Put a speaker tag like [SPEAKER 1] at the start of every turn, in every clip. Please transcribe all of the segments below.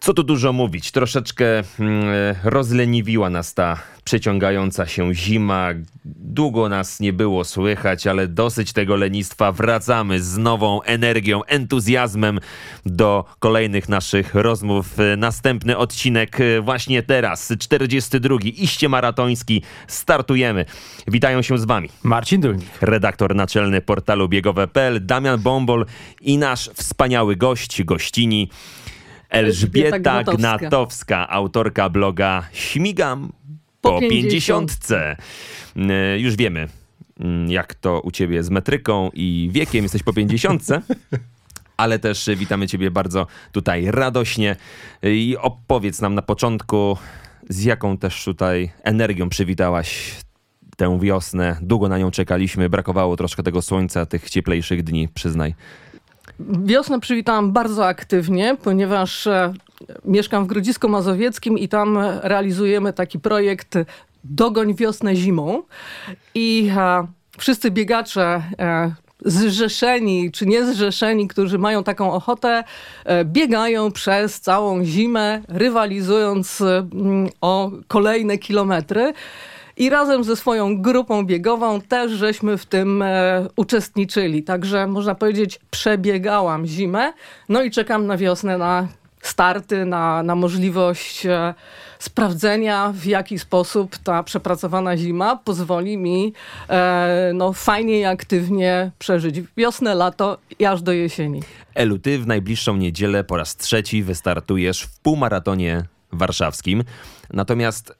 [SPEAKER 1] Co tu dużo mówić, troszeczkę mm, rozleniwiła nas ta przeciągająca się zima. Długo nas nie było słychać, ale dosyć tego lenistwa. Wracamy z nową energią, entuzjazmem do kolejnych naszych rozmów. Następny odcinek e, właśnie teraz, 42. iście maratoński. Startujemy. Witają się z wami.
[SPEAKER 2] Marcin Dulnik.
[SPEAKER 1] Redaktor naczelny portalu biegowe.pl, Damian Bombol i nasz wspaniały gość, gościni. Elżbieta Gnatowska.
[SPEAKER 3] Gnatowska.
[SPEAKER 1] autorka bloga Śmigam po,
[SPEAKER 3] Po
[SPEAKER 1] pięćdziesiątce. Y, Już wiemy, mm, jak to u ciebie z metryką i wiekiem. Jesteś po pięćdziesiątce. Ale też y, witamy ciebie bardzo tutaj radośnie i opowiedz nam na początku, z jaką też tutaj energią przywitałaś tę wiosnę. Długo na nią czekaliśmy, brakowało troszkę tego słońca, tych cieplejszych dni, przyznaj.
[SPEAKER 3] Wiosnę przywitałam bardzo aktywnie, ponieważ e, mieszkam w Grodzisku Mazowieckim i tam realizujemy taki projekt Dogoń wiosnę zimą. I e, wszyscy biegacze e, zrzeszeni czy niezrzeszeni, którzy mają taką ochotę, biegają przez całą zimę, rywalizując mm, o kolejne kilometry. I razem ze swoją grupą biegową też żeśmy w tym e, uczestniczyli. Także można powiedzieć, przebiegałam zimę. No i czekam na wiosnę, na starty, na, na możliwość e, sprawdzenia, w jaki sposób ta przepracowana zima pozwoli mi e, no, fajnie i aktywnie przeżyć wiosnę, lato i aż do jesieni.
[SPEAKER 1] Elu, ty w najbliższą niedzielę po raz trzeci wystartujesz w półmaratonie warszawskim. Natomiast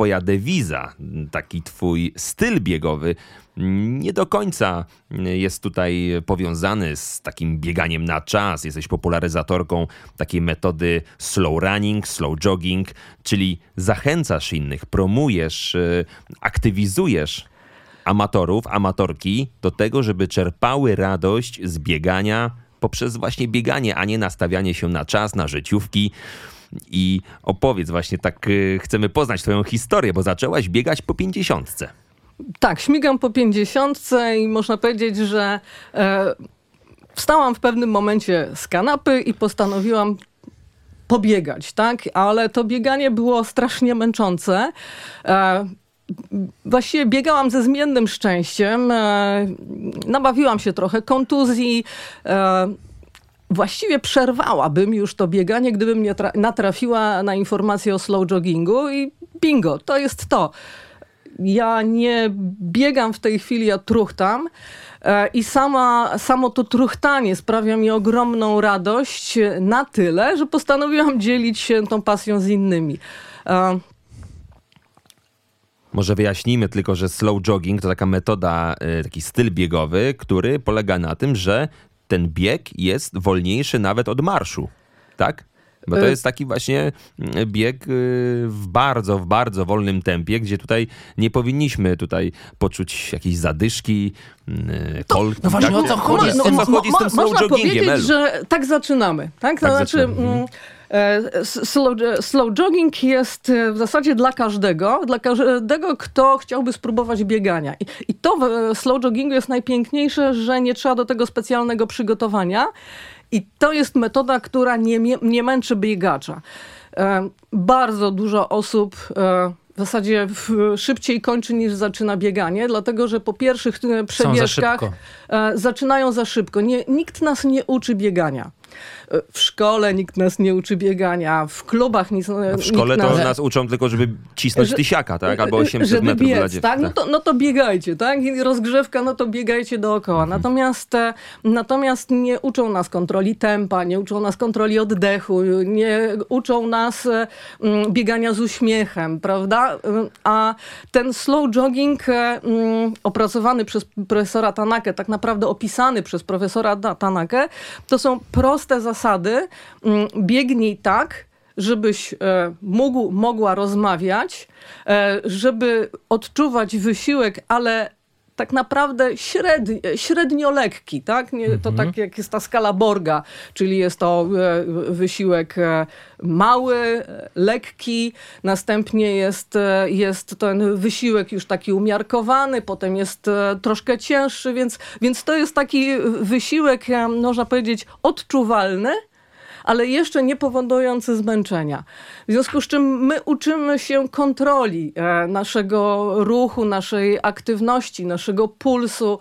[SPEAKER 1] twoja dewiza, taki twój styl biegowy nie do końca jest tutaj powiązany z takim bieganiem na czas. Jesteś popularyzatorką takiej metody slow running, slow jogging, czyli zachęcasz innych, promujesz, y, aktywizujesz amatorów, amatorki do tego, żeby czerpały radość z biegania poprzez właśnie bieganie, a nie nastawianie się na czas, na życiówki. I opowiedz właśnie tak, y, chcemy poznać twoją historię, bo zaczęłaś biegać po pięćdziesiątce.
[SPEAKER 3] Tak, śmigam po pięćdziesiątce i można powiedzieć, że e, wstałam w pewnym momencie z kanapy i postanowiłam pobiegać, tak? Ale to bieganie było strasznie męczące. E, Właściwie biegałam ze zmiennym szczęściem. E, nabawiłam się trochę kontuzji. E, właściwie przerwałabym już to bieganie, gdybym nie tra- natrafiła na informację o slow joggingu i bingo, to jest to. Ja nie biegam w tej chwili, ja truchtam. E, I sama, samo to truchtanie sprawia mi ogromną radość e, na tyle, że postanowiłam dzielić się tą pasją z innymi. E,
[SPEAKER 1] Może wyjaśnijmy tylko, że slow jogging to taka metoda, y, taki styl biegowy, który polega na tym, że ten bieg jest wolniejszy nawet od marszu, tak? Bo to
[SPEAKER 3] Y-
[SPEAKER 1] jest taki właśnie y, bieg y, w bardzo, w bardzo wolnym tempie, gdzie tutaj nie powinniśmy tutaj poczuć jakiejś zadyszki, y, kolki.
[SPEAKER 2] no właśnie,
[SPEAKER 1] tak?
[SPEAKER 2] o co chodzi
[SPEAKER 1] No,
[SPEAKER 2] z
[SPEAKER 1] o
[SPEAKER 2] tym-
[SPEAKER 1] co chodzi z tym
[SPEAKER 3] Można powiedzieć, że tak zaczynamy. Tak? To
[SPEAKER 1] Tak
[SPEAKER 3] znaczy,
[SPEAKER 1] zaczynamy,
[SPEAKER 3] mm, e, s- slow, slow jogging jest e, w zasadzie dla każdego, dla każdego, kto chciałby spróbować biegania. I, i to w e, slow joggingu jest najpiękniejsze, że nie trzeba do tego specjalnego przygotowania. I to jest metoda, która nie, nie męczy biegacza. E, bardzo dużo osób e, w zasadzie szybciej kończy niż zaczyna bieganie, dlatego że po pierwszych e, przebiegach e, zaczynają za szybko. Nie, nikt nas nie uczy biegania. E, W szkole nikt nas nie uczy biegania, w klubach nic,
[SPEAKER 1] W szkole to
[SPEAKER 3] nas,
[SPEAKER 1] nas uczą tylko, żeby cisnąć
[SPEAKER 3] Że-
[SPEAKER 1] tysiaka, tak? Albo 800
[SPEAKER 3] żeby
[SPEAKER 1] metrów dla
[SPEAKER 3] biec,
[SPEAKER 1] dziewczyn.
[SPEAKER 3] tak? No to, no to biegajcie, tak? I rozgrzewka, no to biegajcie dookoła.
[SPEAKER 1] Mhm.
[SPEAKER 3] Natomiast, e, natomiast nie uczą nas kontroli tempa, nie uczą nas kontroli oddechu, nie uczą nas e, mm, biegania z uśmiechem, prawda? E, A ten slow jogging e, mm, opracowany przez profesora Tanakę, tak naprawdę opisany przez profesora Tanakę, to są proste zasady. mm, Biegnij tak, żebyś e, mógł, mogła rozmawiać, e, żeby odczuwać wysiłek, ale tak naprawdę średni, średnio lekki, tak? Nie, to tak jak jest ta skala Borga, czyli jest to e, wysiłek e, mały, lekki, następnie jest, e, jest ten wysiłek już taki umiarkowany, potem jest troszkę cięższy, więc, więc to jest taki wysiłek, można powiedzieć, odczuwalny, ale jeszcze nie powodujący zmęczenia. W związku z czym my uczymy się kontroli e, naszego ruchu, naszej aktywności, naszego pulsu.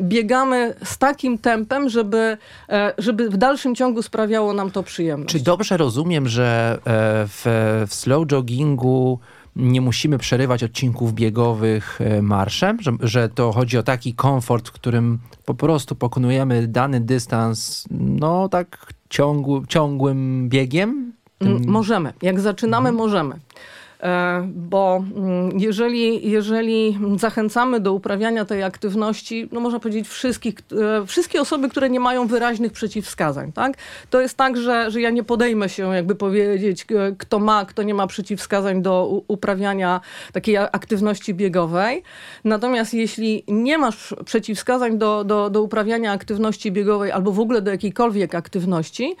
[SPEAKER 3] Biegamy z takim tempem, żeby, e, żeby w dalszym ciągu sprawiało nam to przyjemność.
[SPEAKER 2] Czy dobrze rozumiem, że e, w, w slow joggingu nie musimy przerywać odcinków biegowych marszem, że, że to chodzi o taki komfort, w którym po prostu pokonujemy dany dystans, no tak ciągły, ciągłym biegiem?
[SPEAKER 3] Tym... Możemy. Jak zaczynamy, mhm. możemy. E, bo mm, jeżeli, jeżeli zachęcamy do uprawiania tej aktywności, no można powiedzieć wszystkich, e, wszystkie osoby, które nie mają wyraźnych przeciwwskazań, tak? To jest tak, że, że ja nie podejmę się jakby powiedzieć, e, kto ma, kto nie ma przeciwwskazań do uprawiania takiej aktywności biegowej. Natomiast jeśli nie masz przeciwwskazań do, do, do uprawiania aktywności biegowej albo w ogóle do jakiejkolwiek aktywności,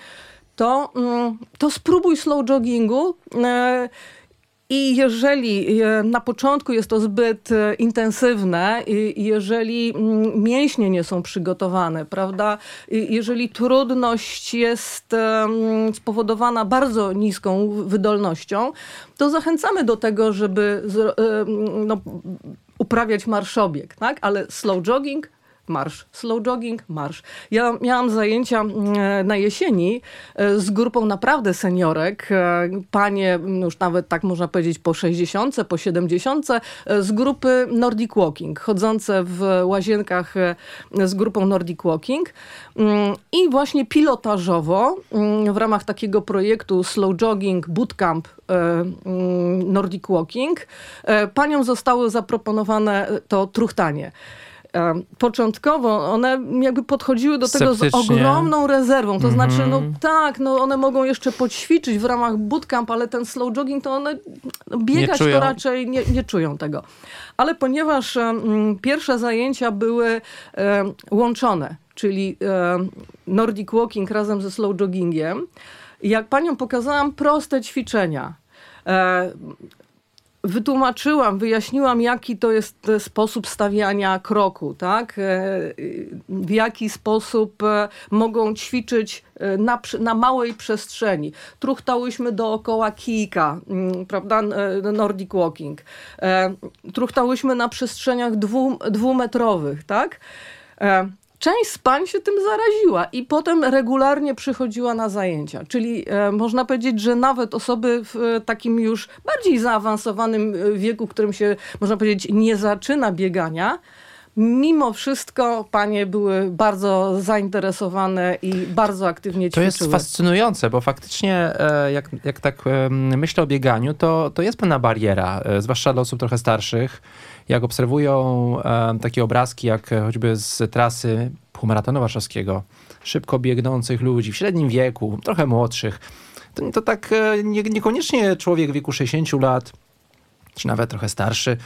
[SPEAKER 3] to, mm, to spróbuj slow joggingu. I jeżeli e, na początku jest to zbyt e, intensywne, jeżeli mm, mięśnie nie są przygotowane, prawda, jeżeli trudność jest spowodowana bardzo niską wydolnością, to zachęcamy do tego, żeby no, uprawiać marszobieg, tak? Ale slow jogging marsz. Slow jogging, marsz. Ja miałam zajęcia mm, e, na jesieni e, z grupą naprawdę seniorek, e, panie już nawet tak można powiedzieć po 60, po 70, z grupy Nordic Walking, chodzące w łazienkach z grupą Nordic Walking mm, i właśnie pilotażowo mm, w ramach takiego projektu Slow Jogging Bootcamp Nordic Walking paniom zostało zaproponowane to truchtanie początkowo one jakby podchodziły do tego z ogromną rezerwą. To znaczy, no mhm. tak, no one mogą jeszcze poćwiczyć w ramach bootcamp, ale ten slow jogging to one no, biegać to raczej nie, nie czują tego. Ale ponieważ um, pierwsze zajęcia były um, łączone, czyli um, Nordic Walking razem ze slow joggingiem, jak paniom pokazałam proste ćwiczenia, e, wytłumaczyłam, wyjaśniłam, jaki to jest e, sposób stawiania kroku, tak? E, w jaki sposób e, mogą ćwiczyć na, na małej przestrzeni. Truchtałyśmy dookoła kijka, mm, prawda, Nordic Walking. Truchtałyśmy na przestrzeniach dwu, dwumetrowych, tak? Część z pań się tym zaraziła i potem regularnie przychodziła na zajęcia. Czyli e, można powiedzieć, że nawet osoby w e, takim już bardziej zaawansowanym e, wieku, którym się, można powiedzieć, nie zaczyna biegania, mimo wszystko panie były bardzo zainteresowane i bardzo aktywnie ćwiczyły.
[SPEAKER 2] To jest fascynujące, bo faktycznie e, jak, jak tak myślę o bieganiu, to, to jest pewna bariera, e, zwłaszcza dla osób trochę starszych. Jak obserwują takie obrazki, jak choćby z trasy półmaratonu warszawskiego, szybko biegnących ludzi w średnim wieku, trochę młodszych, to, to tak e, nie, niekoniecznie człowiek w wieku 60 lat, czy nawet trochę starszy,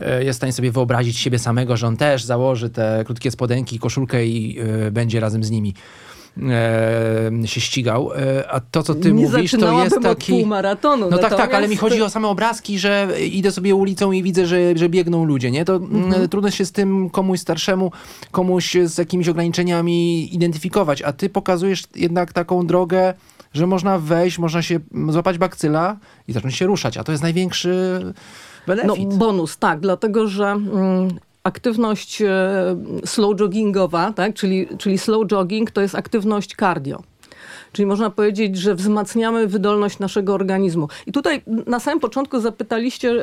[SPEAKER 2] E, jest w stanie sobie wyobrazić siebie samego, że on też założy te krótkie spodenki, koszulkę i będzie razem z nimi e, się ścigał. E, a to, co ty
[SPEAKER 3] nie
[SPEAKER 2] mówisz, to jest taki...
[SPEAKER 3] Od półmaratonu.
[SPEAKER 2] No tak, tak, ale mi chodzi o same obrazki, że idę sobie ulicą i widzę, że, że biegną ludzie, nie? To mhm. trudno się z tym komuś starszemu, komuś z jakimiś ograniczeniami identyfikować, a ty pokazujesz jednak taką drogę, że można wejść, można się złapać bakcyla i zacząć się ruszać, a to jest największy benefit.
[SPEAKER 3] No, bonus, tak, dlatego że mm, aktywność e, slow joggingowa, tak, czyli, czyli slow jogging to jest aktywność cardio. Czyli można powiedzieć, że wzmacniamy wydolność naszego organizmu. I tutaj na samym początku zapytaliście,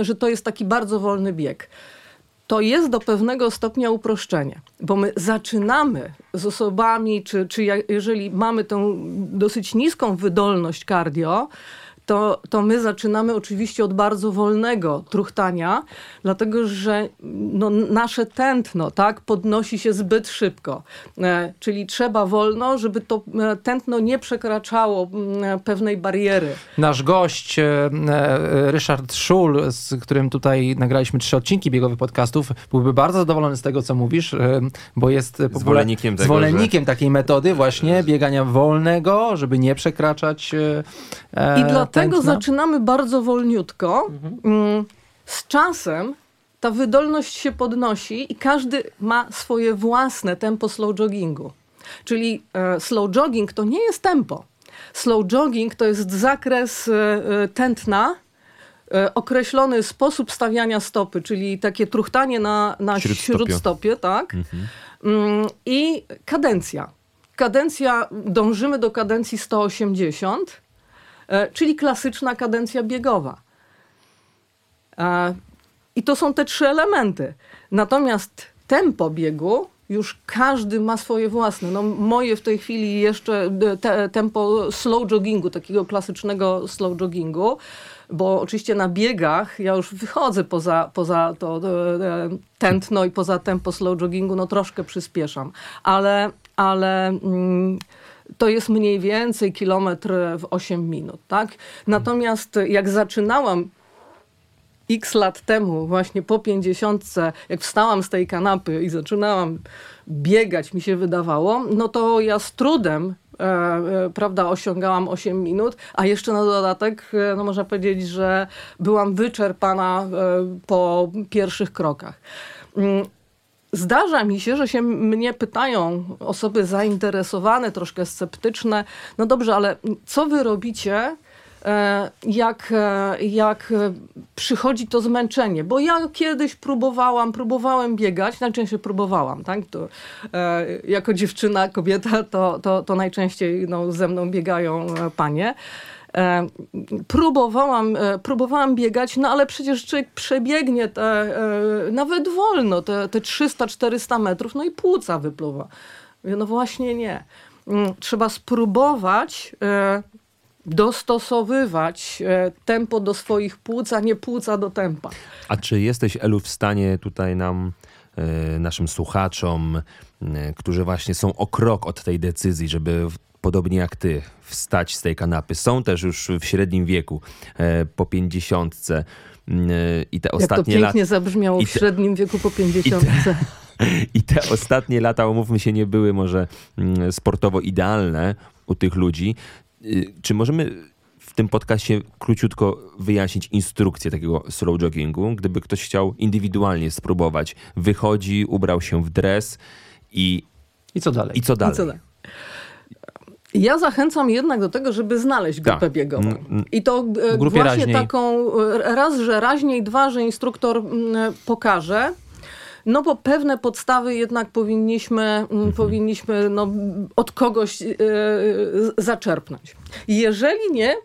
[SPEAKER 3] że to jest taki bardzo wolny bieg. To jest do pewnego stopnia uproszczenie, bo my zaczynamy z osobami, czy, czy jeżeli mamy tą dosyć niską wydolność cardio, to, to my zaczynamy oczywiście od bardzo wolnego truchtania, dlatego że no, nasze tętno tak, podnosi się zbyt szybko. E, czyli trzeba wolno, żeby to e, tętno nie przekraczało e, pewnej bariery.
[SPEAKER 2] Nasz gość, e, e, Ryszard Szul, z którym tutaj nagraliśmy trzy odcinki biegowych podcastów, byłby bardzo zadowolony z tego, co mówisz, e, bo jest
[SPEAKER 1] Zwolennikiem tego,
[SPEAKER 2] zwolennikiem takiej metody właśnie biegania wolnego, żeby nie przekraczać e,
[SPEAKER 3] I dlatego
[SPEAKER 2] tętna.
[SPEAKER 3] zaczynamy bardzo wolniutko. Mm, Z czasem ta wydolność się podnosi i każdy ma swoje własne tempo slow joggingu. Czyli e, slow jogging to nie jest tempo. Slow jogging to jest zakres e, e, tętna, określony sposób stawiania stopy, czyli takie truchtanie na, na
[SPEAKER 1] Śródstopie.
[SPEAKER 3] śródstopie, tak? Mm, I kadencja. Kadencja, dążymy do kadencji 180, e, czyli klasyczna kadencja biegowa. E, I to są te trzy elementy. Natomiast tempo biegu już każdy ma swoje własne. No, moje w tej chwili jeszcze e, te, tempo slow joggingu, takiego klasycznego slow joggingu, bo oczywiście na biegach ja już wychodzę poza, poza to e, tętno i poza tempo slow joggingu, no troszkę przyspieszam. Ale, ale mm, to jest mniej więcej kilometr w 8 minut, tak? Natomiast jak zaczynałam x lat temu, właśnie po 50, jak wstałam z tej kanapy i zaczynałam biegać, mi się wydawało, no to ja z trudem e, e, prawda, osiągałam 8 minut, a jeszcze na dodatek, e, no można powiedzieć, że byłam wyczerpana e, po pierwszych krokach. Zdarza mi się, że się mnie pytają osoby zainteresowane, troszkę sceptyczne, no dobrze, ale co wy robicie, e, jak, e, jak przychodzi to zmęczenie? Bo ja kiedyś próbowałam, próbowałem biegać, najczęściej próbowałam, tak? To, e, jako dziewczyna, kobieta, to, to, to najczęściej no, ze mną biegają panie. E, próbowałam, e, próbowałam biegać, no ale przecież człowiek przebiegnie te, e, nawet wolno, te, te 300-400 metrów, no i płuca wypluwa. No właśnie nie. Mm, Trzeba spróbować dostosowywać tempo do swoich płuc, a nie płuca do tempa.
[SPEAKER 1] A czy jesteś, Elu, w stanie tutaj nam, naszym słuchaczom, którzy właśnie są o krok od tej decyzji, żeby podobnie jak ty wstać z tej kanapy, są też już w średnim wieku, e, po pięćdziesiątce mm, e, i te
[SPEAKER 3] Jak to
[SPEAKER 1] ostatnie
[SPEAKER 3] pięknie
[SPEAKER 1] lata...
[SPEAKER 3] zabrzmiało
[SPEAKER 1] i
[SPEAKER 3] w
[SPEAKER 1] te-
[SPEAKER 3] średnim wieku po 50.
[SPEAKER 1] I te ostatnie lata, umówmy się, nie były może mm, sportowo idealne u tych ludzi. Y, Czy możemy w tym podcaście króciutko wyjaśnić instrukcję takiego slow joggingu? Gdyby ktoś chciał indywidualnie spróbować, wychodzi, ubrał się w dres i,
[SPEAKER 2] I co dalej?
[SPEAKER 1] i co dalej?
[SPEAKER 3] I co dalej? Ja zachęcam jednak do tego, żeby znaleźć grupę
[SPEAKER 1] Tak.
[SPEAKER 3] biegową.
[SPEAKER 1] Mm, mm.
[SPEAKER 3] I to e, właśnie
[SPEAKER 2] raźniej.
[SPEAKER 3] taką, e, raz, że raźniej, dwa, że instruktor mm, pokaże. No bo pewne podstawy jednak powinniśmy,
[SPEAKER 1] Mhm.
[SPEAKER 3] powinniśmy no, od kogoś e, zaczerpnąć. Jeżeli nie,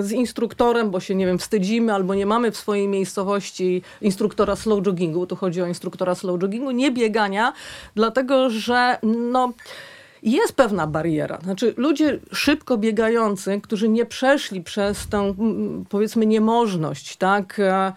[SPEAKER 3] z instruktorem, bo się, nie wiem, wstydzimy albo nie mamy w swojej miejscowości instruktora slow joggingu, tu chodzi o instruktora slow joggingu, nie biegania, dlatego że no, jest pewna bariera. Znaczy, ludzie szybko biegający, którzy nie przeszli przez tę, powiedzmy, niemożność, tak, e, e,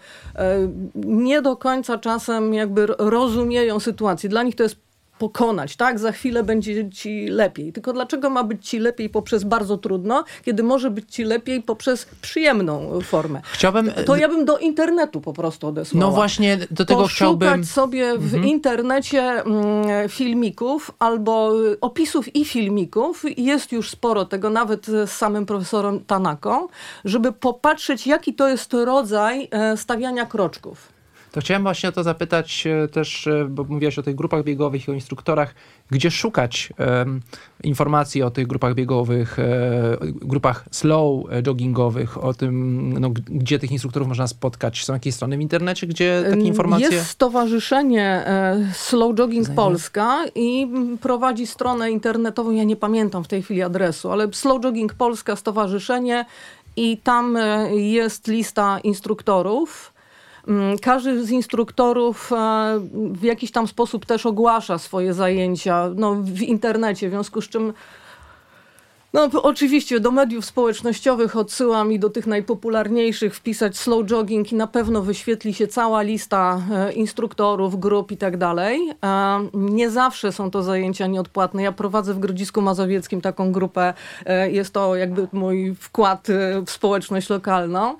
[SPEAKER 3] nie do końca czasem jakby ro- rozumieją sytuację. Dla nich to jest pokonać, tak? Za chwilę będzie ci lepiej. Tylko dlaczego ma być ci lepiej poprzez bardzo trudno, kiedy może być ci lepiej poprzez przyjemną formę?
[SPEAKER 2] Chciałbym...
[SPEAKER 3] To ja bym do internetu po prostu odesłała
[SPEAKER 2] No właśnie, do tego
[SPEAKER 3] poszukać
[SPEAKER 2] chciałbym...
[SPEAKER 3] sobie w internecie mm, filmików albo y, opisów i filmików. Jest już sporo tego, nawet z samym profesorem Tanaką, żeby popatrzeć, jaki to jest rodzaj e, stawiania kroczków.
[SPEAKER 2] To chciałem właśnie o to zapytać e, też, e, bo mówiłaś o tych grupach biegowych i o instruktorach, gdzie szukać em, informacji o tych grupach biegowych, e, grupach slow joggingowych, o tym, no, gdzie tych instruktorów można spotkać. Są jakieś strony w internecie, gdzie takie informacje...
[SPEAKER 3] Jest stowarzyszenie Slow Jogging
[SPEAKER 2] Znajdę.
[SPEAKER 3] Polska i mm, prowadzi stronę internetową, ja nie pamiętam w tej chwili adresu, ale Slow Jogging Polska stowarzyszenie i tam jest lista instruktorów. Mm, Każdy z instruktorów e, w jakiś tam sposób też ogłasza swoje zajęcia no, w internecie, w związku z czym No oczywiście do mediów społecznościowych odsyłam i do tych najpopularniejszych wpisać slow jogging i na pewno wyświetli się cała lista e, instruktorów, grup i tak dalej. E, nie zawsze są to zajęcia nieodpłatne. Ja prowadzę w Grodzisku Mazowieckim taką grupę. Jest to jakby mój wkład w społeczność lokalną.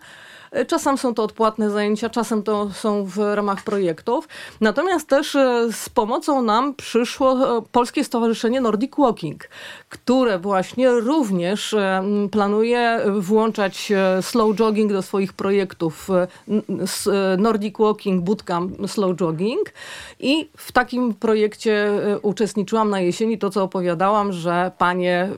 [SPEAKER 3] E, Czasem są to odpłatne zajęcia, czasem to są w ramach projektów. Natomiast też e, z pomocą nam przyszło e, Polskie Stowarzyszenie Nordic Walking, które właśnie również e, planuje włączać e, slow jogging do swoich projektów. E, Nordic Walking Bootcamp Slow Jogging i w takim projekcie uczestniczyłam na jesieni, to co opowiadałam, że panie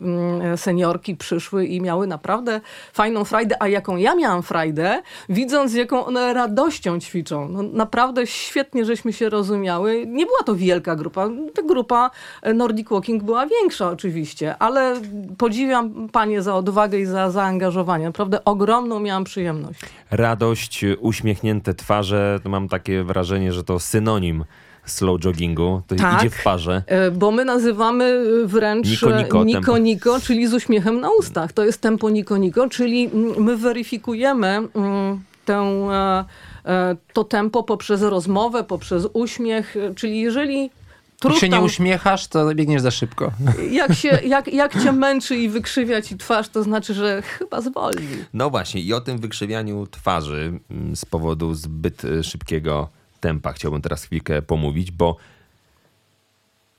[SPEAKER 3] seniorki przyszły i miały naprawdę fajną frajdę, a jaką ja miałam frajdę, widząc jaką one radością ćwiczą. No, naprawdę świetnie żeśmy się rozumiały. Nie była to wielka grupa. Ta grupa Nordic Walking była większa oczywiście, ale podziwiam panie za odwagę i za zaangażowanie. Naprawdę ogromną miałam przyjemność.
[SPEAKER 1] Radość, uśmiechnięte twarze, mam takie wrażenie, że to synonim slow joggingu. To
[SPEAKER 3] Tak.
[SPEAKER 1] idzie w parze.
[SPEAKER 3] E, Bo my nazywamy wręcz
[SPEAKER 1] niko,
[SPEAKER 3] e, niko,
[SPEAKER 1] tempo.
[SPEAKER 3] niko, czyli z uśmiechem na ustach. To jest tempo niko, niko, czyli mm, my weryfikujemy mm, tę, e, to tempo poprzez rozmowę, poprzez uśmiech, czyli jeżeli
[SPEAKER 2] Jak
[SPEAKER 3] trup
[SPEAKER 2] się nie uśmiechasz, to biegniesz za szybko.
[SPEAKER 3] jak, się, jak, jak cię męczy i wykrzywia ci twarz, to znaczy, że chyba zwolni.
[SPEAKER 1] No właśnie, i o tym wykrzywianiu twarzy mm, z powodu zbyt y, szybkiego tempa chciałbym teraz chwilkę pomówić, bo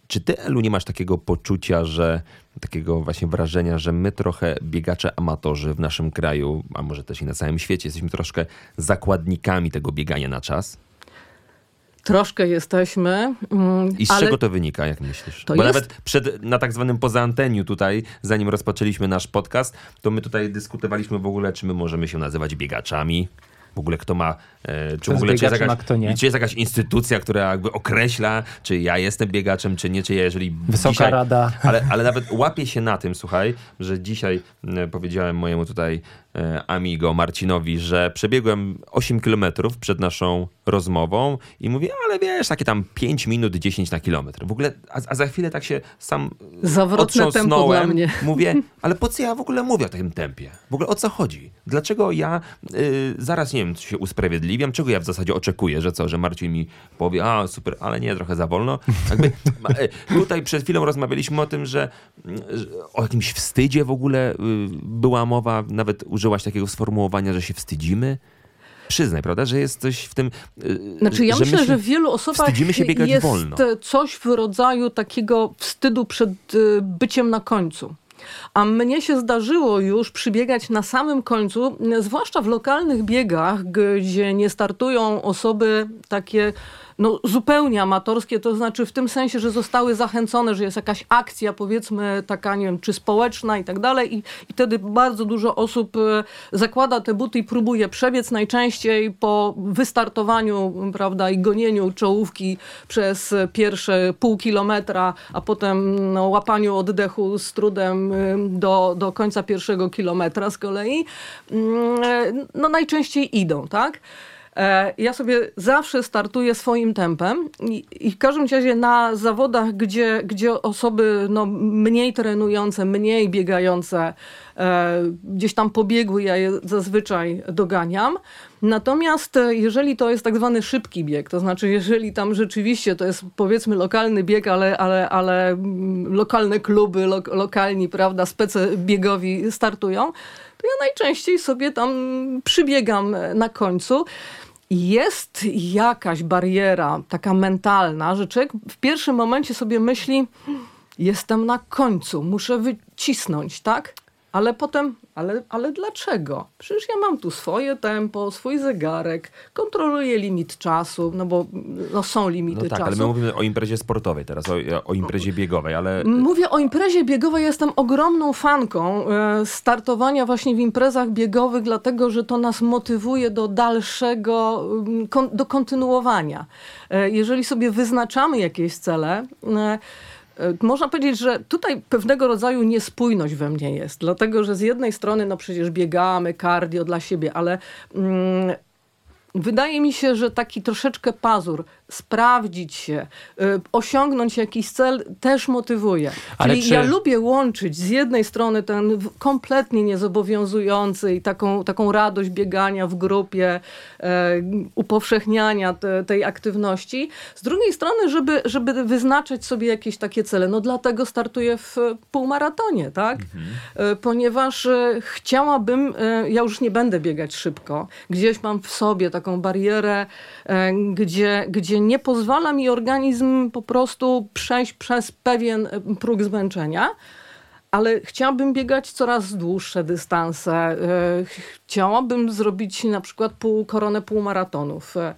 [SPEAKER 1] czy ty, Elu, nie masz takiego poczucia, że takiego właśnie wrażenia, że my trochę biegacze amatorzy w naszym kraju, a może też i na całym świecie, jesteśmy troszkę zakładnikami tego biegania na czas?
[SPEAKER 3] Troszkę jesteśmy, mm,
[SPEAKER 1] I z
[SPEAKER 3] ale
[SPEAKER 1] czego to wynika, jak myślisz?
[SPEAKER 3] To
[SPEAKER 1] Bo
[SPEAKER 3] jest-
[SPEAKER 1] nawet przed, na tak zwanym pozaanteniu tutaj, zanim rozpoczęliśmy nasz podcast, to my tutaj dyskutowaliśmy w ogóle, czy my możemy się nazywać biegaczami. W ogóle kto ma, e, czy w
[SPEAKER 2] jest
[SPEAKER 1] ogóle czy jest, jakaś,
[SPEAKER 2] kto nie.
[SPEAKER 1] czy jest jakaś instytucja, która jakby określa, czy ja jestem biegaczem, czy nie, czy ja, jeżeli
[SPEAKER 2] Wysoka
[SPEAKER 1] dzisiaj,
[SPEAKER 2] Rada.
[SPEAKER 1] Ale, ale nawet łapię się na tym, słuchaj, że dzisiaj e, powiedziałem mojemu tutaj amigo Marcinowi, że przebiegłem 8 kilometrów przed naszą rozmową i mówię, ale wiesz, takie tam 5 minut 10 na kilometr. W ogóle, a, a za chwilę tak się sam
[SPEAKER 3] Zawrotne tempo dla mnie.
[SPEAKER 1] Mówię, ale po co ja w ogóle mówię o tym tempie? W ogóle o co chodzi? Dlaczego ja y, zaraz, nie wiem, się usprawiedliwiam, czego ja w zasadzie oczekuję, że co, że Marcin mi powie, a super, ale nie, trochę za wolno. Jakby, y, tutaj przed chwilą rozmawialiśmy o tym, że, że o jakimś wstydzie w ogóle y, była mowa, nawet użyłaś takiego sformułowania, że się wstydzimy. Przyznaj, prawda, że jest coś w tym. y,
[SPEAKER 3] Znaczy ja
[SPEAKER 1] że
[SPEAKER 3] myślę, że w wielu osobach
[SPEAKER 1] wstydzimy się biegać
[SPEAKER 3] jest
[SPEAKER 1] wolno.
[SPEAKER 3] coś w rodzaju takiego wstydu przed y, byciem na końcu. A mnie się zdarzyło już przybiegać na samym końcu, y, zwłaszcza w lokalnych biegach, gdzie nie startują osoby takie no, zupełnie amatorskie, to znaczy w tym sensie, że zostały zachęcone, że jest jakaś akcja, powiedzmy taka, nie wiem, czy społeczna i tak dalej. I, i wtedy bardzo dużo osób e, zakłada te buty i próbuje przebiec najczęściej po wystartowaniu, prawda, i gonieniu czołówki przez pierwsze pół kilometra, a potem no, łapaniu oddechu z trudem e, do, do końca pierwszego kilometra z kolei. Mm, e, No najczęściej idą, tak? E, Ja sobie zawsze startuję swoim tempem i, w każdym razie na zawodach, gdzie, gdzie osoby no, mniej trenujące, mniej biegające, e, gdzieś tam pobiegły, ja je zazwyczaj doganiam. Natomiast e, jeżeli to jest tak zwany szybki bieg, to znaczy jeżeli tam rzeczywiście to jest powiedzmy lokalny bieg, ale, ale, ale mm, lokalne kluby, lo, lokalni, prawda, spece biegowi startują, to ja najczęściej sobie tam przybiegam na końcu. Jest jakaś bariera taka mentalna, że człowiek w pierwszym momencie sobie myśli, jestem na końcu, muszę wycisnąć, tak? Ale potem, ale, ale dlaczego? Przecież ja mam tu swoje tempo, swój zegarek, kontroluję limit czasu, no bo no, są limity
[SPEAKER 1] No tak,
[SPEAKER 3] czasu.
[SPEAKER 1] ale my mówimy o imprezie sportowej teraz, o, o imprezie biegowej, ale
[SPEAKER 3] Mówię o imprezie biegowej, jestem ogromną fanką e, startowania właśnie w imprezach biegowych, dlatego że to nas motywuje do dalszego, do kontynuowania. E, Jeżeli sobie wyznaczamy jakieś cele, e, można powiedzieć, że tutaj pewnego rodzaju niespójność we mnie jest, dlatego że z jednej strony, no przecież biegamy, cardio dla siebie, ale mm, wydaje mi się, że taki troszeczkę pazur, sprawdzić się, y, osiągnąć jakiś cel też motywuje.
[SPEAKER 2] Ale
[SPEAKER 3] Czyli
[SPEAKER 2] czy-
[SPEAKER 3] ja lubię łączyć z jednej strony ten kompletnie niezobowiązujący i taką, taką radość biegania w grupie, e, upowszechniania te, tej aktywności, z drugiej strony, żeby, żeby wyznaczać sobie jakieś takie cele. No dlatego startuję w półmaratonie, tak? E, Ponieważ e, chciałabym, ja już nie będę biegać szybko, gdzieś mam w sobie taką barierę, gdzie, gdzie nie pozwala mi organizm po prostu przejść przez pewien e, próg zmęczenia. Ale chciałabym biegać coraz dłuższe dystanse. E, Chciałabym zrobić na przykład pół, koronę półmaratonów. E,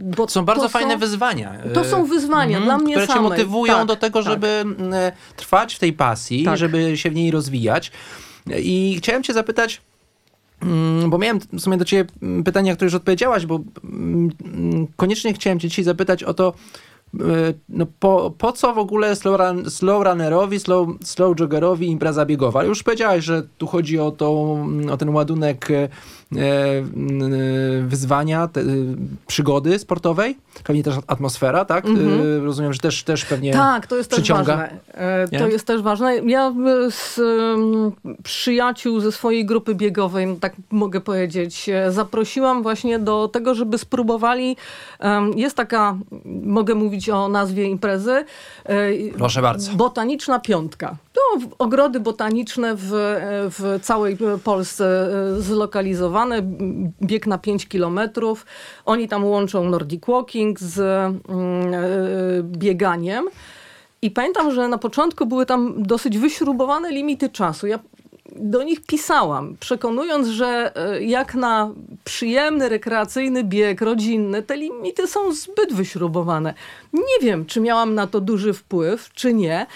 [SPEAKER 3] Bo
[SPEAKER 2] są bardzo fajne wyzwania.
[SPEAKER 3] To są wyzwania dla mnie
[SPEAKER 2] Które cię
[SPEAKER 3] samej.
[SPEAKER 2] motywują
[SPEAKER 3] Tak,
[SPEAKER 2] do tego,
[SPEAKER 3] tak.
[SPEAKER 2] żeby mm, trwać w tej pasji,
[SPEAKER 3] Tak.
[SPEAKER 2] żeby się w niej rozwijać. I chciałem cię zapytać, mm, bo miałem w sumie do ciebie mm, pytania, które już odpowiedziałaś, bo mm, mm, koniecznie chciałem cię dzisiaj zapytać o to, e, no po, po co w ogóle slow, run, slow runnerowi, slow, slow joggerowi impreza biegowa? Już powiedziałaś, że tu chodzi o, to, mm, o ten ładunek e, mm, wyzwania, te, e, przygody sportowej, pewnie też atmosfera, tak? E, Rozumiem, że też, też pewnie
[SPEAKER 3] Tak, to jest też
[SPEAKER 2] przyciąga.
[SPEAKER 3] ważne. E,
[SPEAKER 2] Nie?
[SPEAKER 3] To jest też ważne. Ja e, z przyjaciół ze swojej grupy biegowej, tak mogę powiedzieć, e, zaprosiłam właśnie do tego, żeby spróbowali. Jest taka, mogę mówić o nazwie imprezy. e,
[SPEAKER 2] Proszę bardzo.
[SPEAKER 3] Botaniczna piątka. W- ogrody botaniczne w, w całej Polsce e, zlokalizowane. Bieg na 5 kilometrów. Oni tam łączą Nordic Walking z mm, e, bieganiem. I pamiętam, że na początku były tam dosyć wyśrubowane limity czasu. Ja do nich pisałam, przekonując, że e, jak na przyjemny, rekreacyjny bieg rodzinny, te limity są zbyt wyśrubowane. Nie wiem, czy miałam na to duży wpływ, czy nie,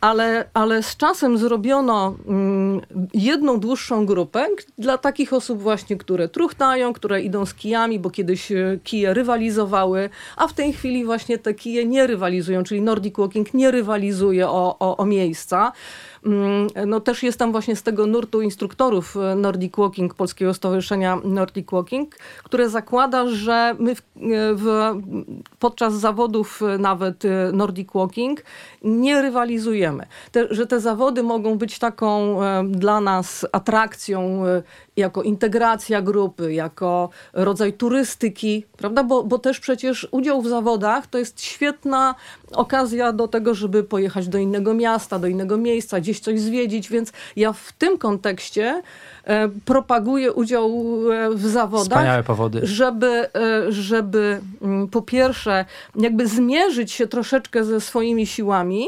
[SPEAKER 3] ale, ale z czasem zrobiono mm, jedną dłuższą grupę dla takich osób właśnie, które truchtają, które idą z kijami, bo kiedyś e, kije rywalizowały, a w tej chwili właśnie te kije nie rywalizują, czyli Nordic Walking nie rywalizuje o, o, o miejsca. Mm, No też jestem właśnie z tego nurtu instruktorów e, Nordic Walking, Polskiego Stowarzyszenia Nordic Walking, które zakłada, że my w, w, podczas zawodów e, nawet e, Nordic Walking nie rywalizujemy. Te, że te zawody mogą być taką e, dla nas atrakcją e, jako integracja grupy, jako rodzaj turystyki, prawda? Bo, bo też przecież udział w zawodach to jest świetna okazja do tego, żeby pojechać do innego miasta, do innego miejsca, gdzieś coś zwiedzić, więc ja w tym kontekście e, propaguję udział e, w zawodach żeby, e, żeby mm, po pierwsze jakby zmierzyć się troszeczkę ze swoimi siłami,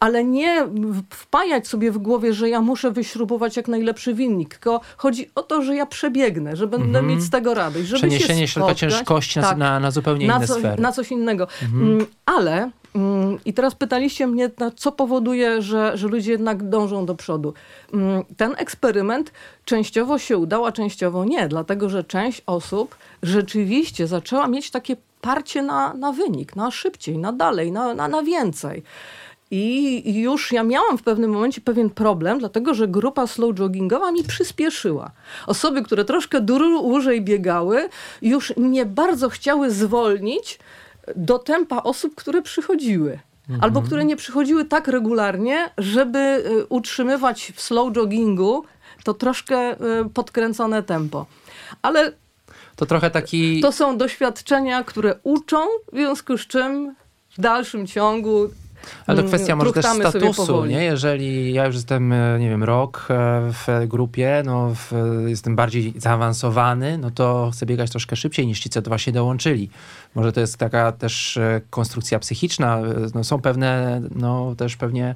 [SPEAKER 3] ale nie wpajać sobie w głowie, że ja muszę wyśrubować jak najlepszy winnik, tylko chodzi o to, że ja przebiegnę, że będę mieć z tego radość, żeby
[SPEAKER 2] Mhm. Przeniesienie
[SPEAKER 3] się
[SPEAKER 2] środka ciężkości na,
[SPEAKER 3] Tak
[SPEAKER 2] na, na zupełnie
[SPEAKER 3] na,
[SPEAKER 2] inne
[SPEAKER 3] co,
[SPEAKER 2] sfery.
[SPEAKER 3] na coś innego. Mm, Ale mm, i teraz pytaliście mnie, co powoduje, że, że ludzie jednak dążą do przodu. Mm, Ten eksperyment częściowo się udał, a częściowo nie, dlatego że część osób rzeczywiście zaczęła mieć takie parcie na, na wynik, na szybciej, na dalej, na, na, na więcej. I już ja miałam w pewnym momencie pewien problem, dlatego że grupa slow joggingowa mi przyspieszyła. Osoby, które troszkę dłużej biegały, już nie bardzo chciały zwolnić do tempa osób, które przychodziły. Albo które nie przychodziły tak regularnie, żeby y, utrzymywać w slow joggingu to troszkę y, podkręcone tempo. Ale
[SPEAKER 2] To trochę taki...
[SPEAKER 3] to są doświadczenia, które uczą, w związku z czym w dalszym ciągu
[SPEAKER 2] Ale to
[SPEAKER 3] mm,
[SPEAKER 2] kwestia może też statusu, nie? Jeżeli ja już jestem, e, nie wiem, rok e, w grupie, no w, jestem bardziej zaawansowany, no to chcę biegać troszkę szybciej niż ci, co to właśnie dołączyli. Może to jest taka też e, konstrukcja psychiczna, e, no są pewne, no też pewnie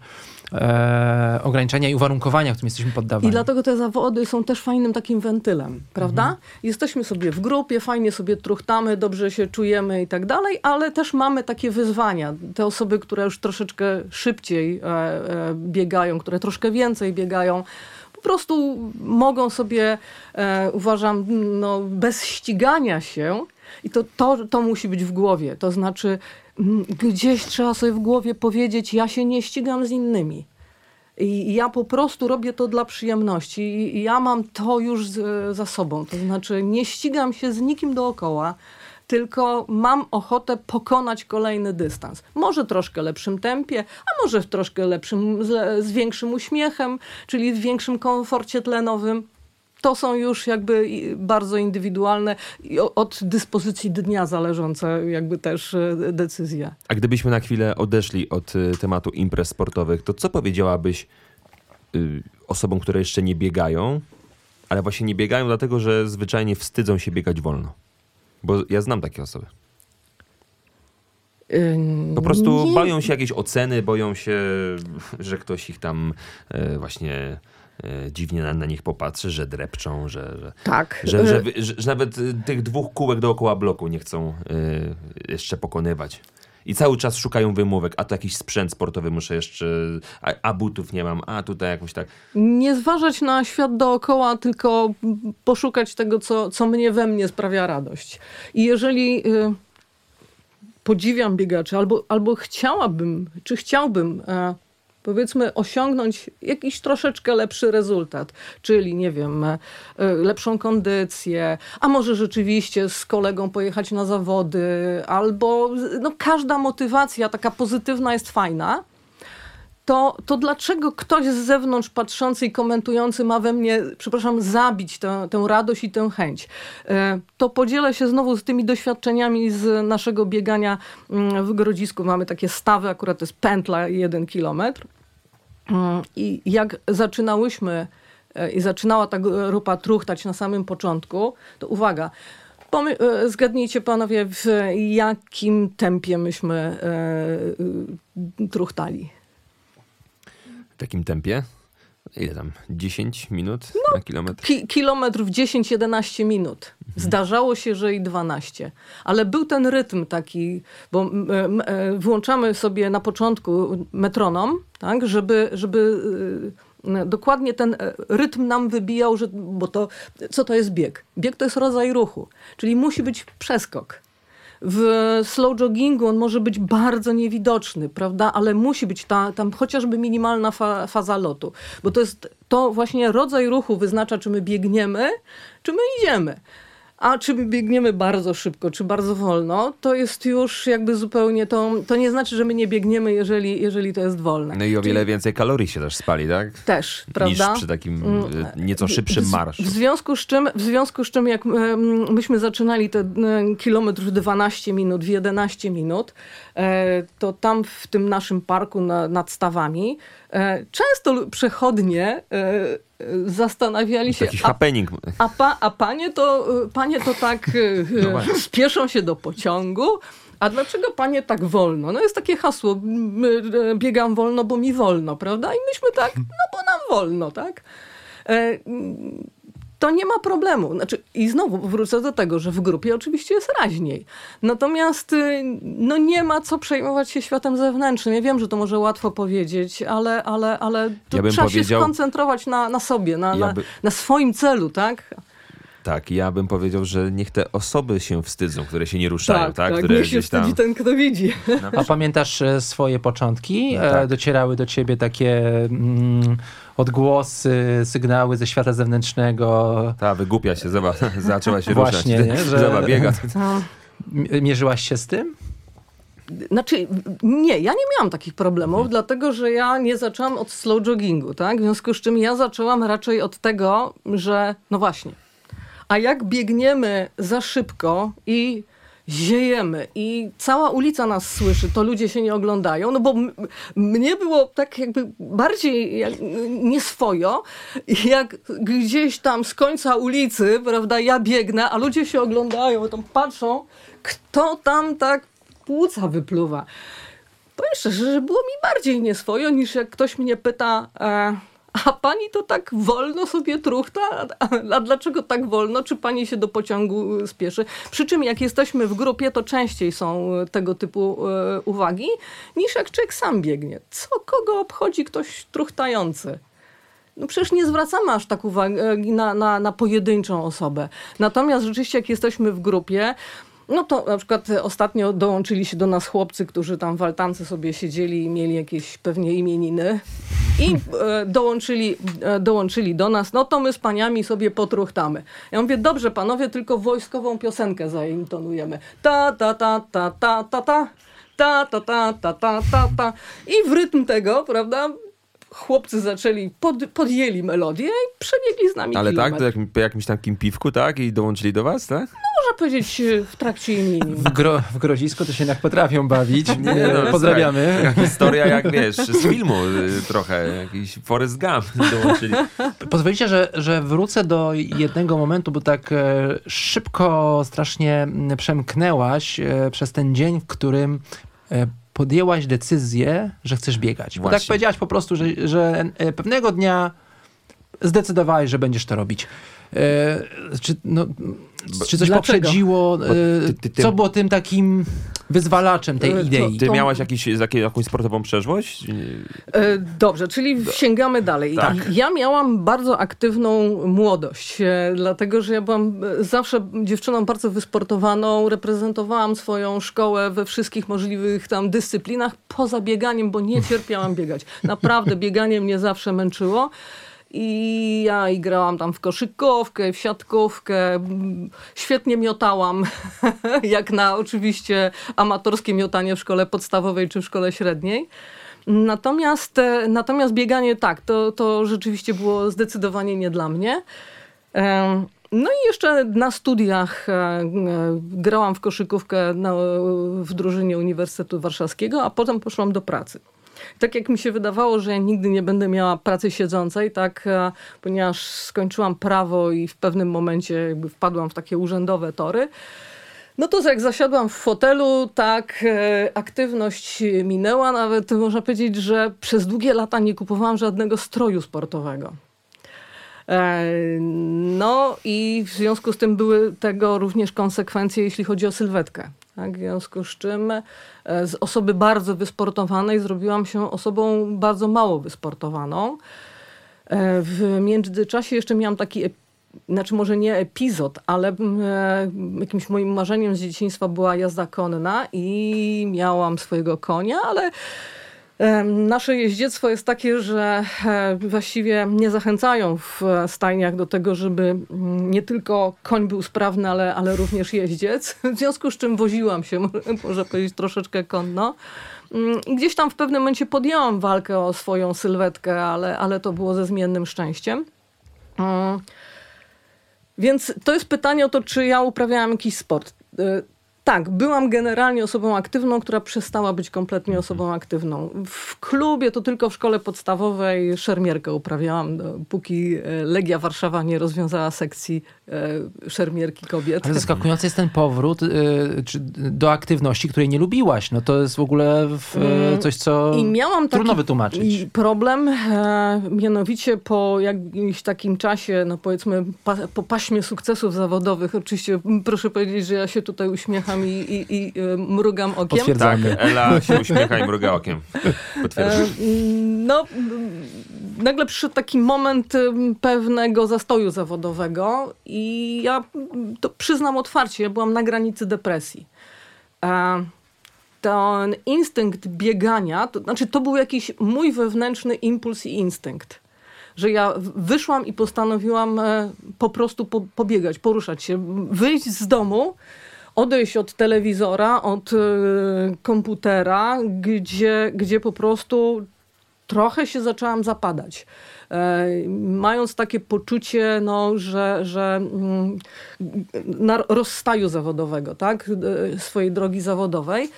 [SPEAKER 2] e, ograniczenia i uwarunkowania, którym jesteśmy poddawani.
[SPEAKER 3] I dlatego te zawody są też fajnym takim wentylem, prawda? Jesteśmy sobie w grupie, fajnie sobie truchtamy, dobrze się czujemy i tak dalej, ale też mamy takie wyzwania. Te osoby, które już troszeczkę szybciej e, e, biegają, które troszkę więcej biegają, po prostu mogą sobie, e, uważam, no, bez ścigania się, i to, to, to musi być w głowie. To znaczy, gdzieś trzeba sobie w głowie powiedzieć, ja się nie ścigam z innymi. I ja po prostu robię to dla przyjemności. I ja mam to już z, za sobą. To znaczy, nie ścigam się z nikim dookoła tylko mam ochotę pokonać kolejny dystans. Może troszkę lepszym tempie, a może w troszkę lepszym, z, z większym uśmiechem, czyli w większym komforcie tlenowym. To są już jakby bardzo indywidualne od dyspozycji dnia zależące jakby też e, decyzje.
[SPEAKER 1] A gdybyśmy na chwilę odeszli od e, tematu imprez sportowych, to co powiedziałabyś y, osobom, które jeszcze nie biegają, ale właśnie nie biegają dlatego, że zwyczajnie wstydzą się biegać wolno? Bo ja znam takie osoby. Po prostu nie. boją się jakiejś oceny, boją się, że ktoś ich tam e, właśnie dziwnie na, na, nich popatrzy, że drepczą, że, że,
[SPEAKER 3] tak.
[SPEAKER 1] że, że, że, że nawet tych dwóch kółek dookoła bloku nie chcą e, jeszcze pokonywać. I cały czas szukają wymówek, a to jakiś sprzęt sportowy muszę jeszcze, a, a, butów nie mam, a tutaj jakoś tak.
[SPEAKER 3] Nie zważać na świat dookoła, tylko poszukać tego, co, co mnie we mnie sprawia radość. I jeżeli y, podziwiam biegaczy, albo, albo chciałabym, czy chciałbym y, powiedzmy osiągnąć jakiś troszeczkę lepszy rezultat, czyli nie wiem, e, lepszą kondycję, a może rzeczywiście z kolegą pojechać na zawody, albo no, każda motywacja taka pozytywna jest fajna. To, to dlaczego ktoś z zewnątrz patrzący i komentujący ma we mnie, przepraszam, zabić tę, tę radość i tę chęć? E, to podzielę się znowu z tymi doświadczeniami z naszego biegania mm, w Grodzisku. Mamy takie stawy, akurat to jest pętla jeden kilometr. Mm, I jak zaczynałyśmy e, i zaczynała ta grupa truchtać na samym początku, to uwaga, e, zgadnijcie panowie, w jakim tempie myśmy e, truchtali.
[SPEAKER 1] W takim tempie? Ile tam? 10 minut no, na kilometr?
[SPEAKER 3] Ki kilometr w 10-11 minut. Zdarzało się, że i 12. Ale był ten rytm taki, bo e, włączamy sobie na początku metronom, tak, żeby, żeby y, dokładnie ten e, rytm nam wybijał, że, bo to, co to jest bieg? Bieg to jest rodzaj ruchu, czyli musi być przeskok. W slow joggingu on może być bardzo niewidoczny, prawda? Ale musi być ta, tam chociażby minimalna fa faza lotu, bo to jest to właśnie rodzaj ruchu wyznacza, czy my biegniemy, czy my idziemy. A czy biegniemy bardzo szybko, czy bardzo wolno, to jest już jakby zupełnie to. To nie znaczy, że my nie biegniemy, jeżeli, jeżeli to jest wolne.
[SPEAKER 1] No i o wiele Czyli... więcej kalorii się też spali, tak?
[SPEAKER 3] Też, prawda?
[SPEAKER 1] Niż przy takim mm, e, nieco szybszym marszu.
[SPEAKER 3] W, związku z czym, w związku z czym, jak myśmy zaczynali ten kilometr w 12 minut, w 11 minut, e, to tam w tym naszym parku na, nad stawami e, często przechodnie zastanawiali się.
[SPEAKER 1] Taki happening.
[SPEAKER 3] A, pa, a panie, to, panie to tak no spieszą się do pociągu. A dlaczego panie tak wolno? No jest takie hasło, biegam wolno, bo mi wolno, prawda? I myśmy tak, no bo nam wolno, tak? E, to nie ma problemu. Znaczy, I znowu wrócę do tego, że w grupie oczywiście jest raźniej. Natomiast y, no, nie ma co przejmować się światem zewnętrznym. Ja wiem, że to może łatwo powiedzieć, ale, ale, ale ja trzeba się skoncentrować na, na sobie, na, ja by... na, na swoim celu, tak?
[SPEAKER 1] Tak, ja bym powiedział, że niech te osoby się wstydzą, które się nie ruszają, tak?
[SPEAKER 3] tak,
[SPEAKER 1] tak które
[SPEAKER 3] niech się wstydzi tam... ten, kto widzi.
[SPEAKER 2] A pamiętasz e, swoje początki? No tak. Docierały do ciebie takie mm, odgłosy, sygnały ze świata zewnętrznego.
[SPEAKER 1] Ta, wygłupia się, zobacz, zaczęła się Właśnie, ruszać. Nie, że... Zobacz, biega.
[SPEAKER 2] Mierzyłaś się z tym?
[SPEAKER 3] Znaczy, nie, ja nie miałam takich problemów, hmm. dlatego że ja nie zaczęłam od slow joggingu, tak? W związku z czym ja zaczęłam raczej od tego, że no właśnie, a jak biegniemy za szybko i ziejemy i cała ulica nas słyszy, to ludzie się nie oglądają, no bo mnie było tak jakby bardziej jak, nieswojo, jak gdzieś tam z końca ulicy, prawda, ja biegnę, a ludzie się oglądają, tam patrzą, kto tam tak płuca wypluwa. Powiem szczerze, że było mi bardziej nieswojo, niż jak ktoś mnie pyta... E, a pani to tak wolno sobie truchta? A, a, dlaczego tak wolno? Czy pani się do pociągu spieszy? Przy czym jak jesteśmy w grupie, to częściej są tego typu e, uwagi, niż jak człowiek sam biegnie. Co kogo obchodzi ktoś truchtający? No przecież nie zwracamy aż tak uwagi na, na, na pojedynczą osobę. Natomiast rzeczywiście, jak jesteśmy w grupie, no to na przykład ostatnio dołączyli się do nas chłopcy, którzy tam w altance sobie siedzieli i mieli jakieś pewnie imieniny. I e, dołączyli, e, dołączyli do nas, no to my z paniami sobie potruchtamy. Ja mówię, dobrze panowie, tylko wojskową piosenkę zaintonujemy. Ta, ta, ta, ta, ta, ta, ta. Ta, ta, ta, ta, ta, ta, ta. I w rytm tego, prawda, chłopcy zaczęli, pod, podjęli melodię i przebiegli z nami
[SPEAKER 1] Ale tak,
[SPEAKER 3] kilometr.
[SPEAKER 1] to jakim, po jakimś takim piwku, tak? I dołączyli do was, tak?
[SPEAKER 3] Można powiedzieć e, w trakcie imienia.
[SPEAKER 2] W, gro, w to się jednak potrafią bawić.
[SPEAKER 1] Nie, no,
[SPEAKER 2] Pozdrawiamy.
[SPEAKER 1] słuchaj, historia jak, wiesz, z filmu y, trochę. Jakiś Forrest Gump dołączyli.
[SPEAKER 2] Pozwolicie, że, że wrócę do jednego momentu, bo tak e, szybko strasznie przemknęłaś e, przez ten dzień, w którym e, podjęłaś decyzję, że chcesz biegać. Bo tak powiedziałaś po prostu, że, że e, pewnego dnia zdecydowałeś, że będziesz to robić. E, czy, no, czy coś
[SPEAKER 3] Dlaczego?
[SPEAKER 2] poprzedziło? E,
[SPEAKER 1] ty- ty- ty-
[SPEAKER 2] Co było tym takim wyzwalaczem tej
[SPEAKER 3] E,
[SPEAKER 2] idei?
[SPEAKER 1] Ty miałaś jakiś, jakąś sportową przeszłość?
[SPEAKER 3] E, Dobrze, czyli sięgamy dalej.
[SPEAKER 1] Tak.
[SPEAKER 3] Ja miałam bardzo aktywną młodość, e, dlatego że ja byłam zawsze dziewczyną bardzo wysportowaną, reprezentowałam swoją szkołę we wszystkich możliwych tam dyscyplinach, poza bieganiem, bo nie cierpiałam biegać. Naprawdę bieganie mnie zawsze męczyło. I ja i grałam tam w koszykówkę, w siatkówkę, świetnie miotałam, jak na oczywiście amatorskie miotanie w szkole podstawowej czy w szkole średniej. Natomiast, e, natomiast bieganie tak, to, to rzeczywiście było zdecydowanie nie dla mnie. No i jeszcze na studiach e, e, grałam w koszykówkę w drużynie Uniwersytetu Warszawskiego, a potem poszłam do pracy. Tak jak mi się wydawało, że ja nigdy nie będę miała pracy siedzącej, tak, e, ponieważ skończyłam prawo i w pewnym momencie jakby wpadłam w takie urzędowe tory, no to jak zasiadłam w fotelu, tak e, aktywność minęła. Nawet można powiedzieć, że przez długie lata nie kupowałam żadnego stroju sportowego. E, No i w związku z tym były tego również konsekwencje, jeśli chodzi o sylwetkę. Tak, w związku z czym e, z osoby bardzo wysportowanej zrobiłam się osobą bardzo mało wysportowaną. E, W międzyczasie jeszcze miałam taki, znaczy może nie epizod, ale e, jakimś moim marzeniem z dzieciństwa była jazda konna i miałam swojego konia, ale Nasze jeździectwo jest takie, że e, właściwie nie zachęcają w e, stajniach do tego, żeby mm, nie tylko koń był sprawny, ale, ale również jeździec. W związku z czym woziłam się, może- powiedzieć, troszeczkę konno. Mm, gdzieś tam w pewnym momencie podjęłam walkę o swoją sylwetkę, ale, ale to było ze zmiennym szczęściem. Mm. Więc to jest pytanie o to, czy ja uprawiałam jakiś sport. Tak, byłam generalnie osobą aktywną, która przestała być kompletnie osobą aktywną. W klubie to tylko w szkole podstawowej szermierkę uprawiałam, póki e, Legia Warszawa nie rozwiązała sekcji e, szermierki kobiet.
[SPEAKER 2] Ale zaskakujący jest ten powrót czy, do aktywności, której nie lubiłaś. No to jest w ogóle
[SPEAKER 3] Mm,
[SPEAKER 2] coś, co
[SPEAKER 3] I miałam taki
[SPEAKER 2] trudno wytłumaczyć.
[SPEAKER 3] problem, e, mianowicie po jakimś takim czasie, no powiedzmy po paśmie sukcesów zawodowych, oczywiście proszę powiedzieć, że ja się tutaj uśmiecham i, i, i e, mrugam okiem.
[SPEAKER 2] Potwierdzam.
[SPEAKER 1] Tak, Ela się uśmiecha i mruga okiem. Potwierdzam.
[SPEAKER 3] E, No, m, nagle przyszedł taki moment m, pewnego zastoju zawodowego i ja m, to przyznam otwarcie, ja byłam na granicy depresji. E, Ten instynkt biegania, to znaczy to był jakiś mój wewnętrzny impuls i instynkt. Że ja wyszłam i postanowiłam e, po prostu po, pobiegać, poruszać się, wyjść z domu, odejść od telewizora, od e, komputera, gdzie, gdzie po prostu trochę się zaczęłam zapadać. E, mając takie poczucie, no, że, że mm, na rozstaju zawodowego, tak, e, swojej drogi zawodowej.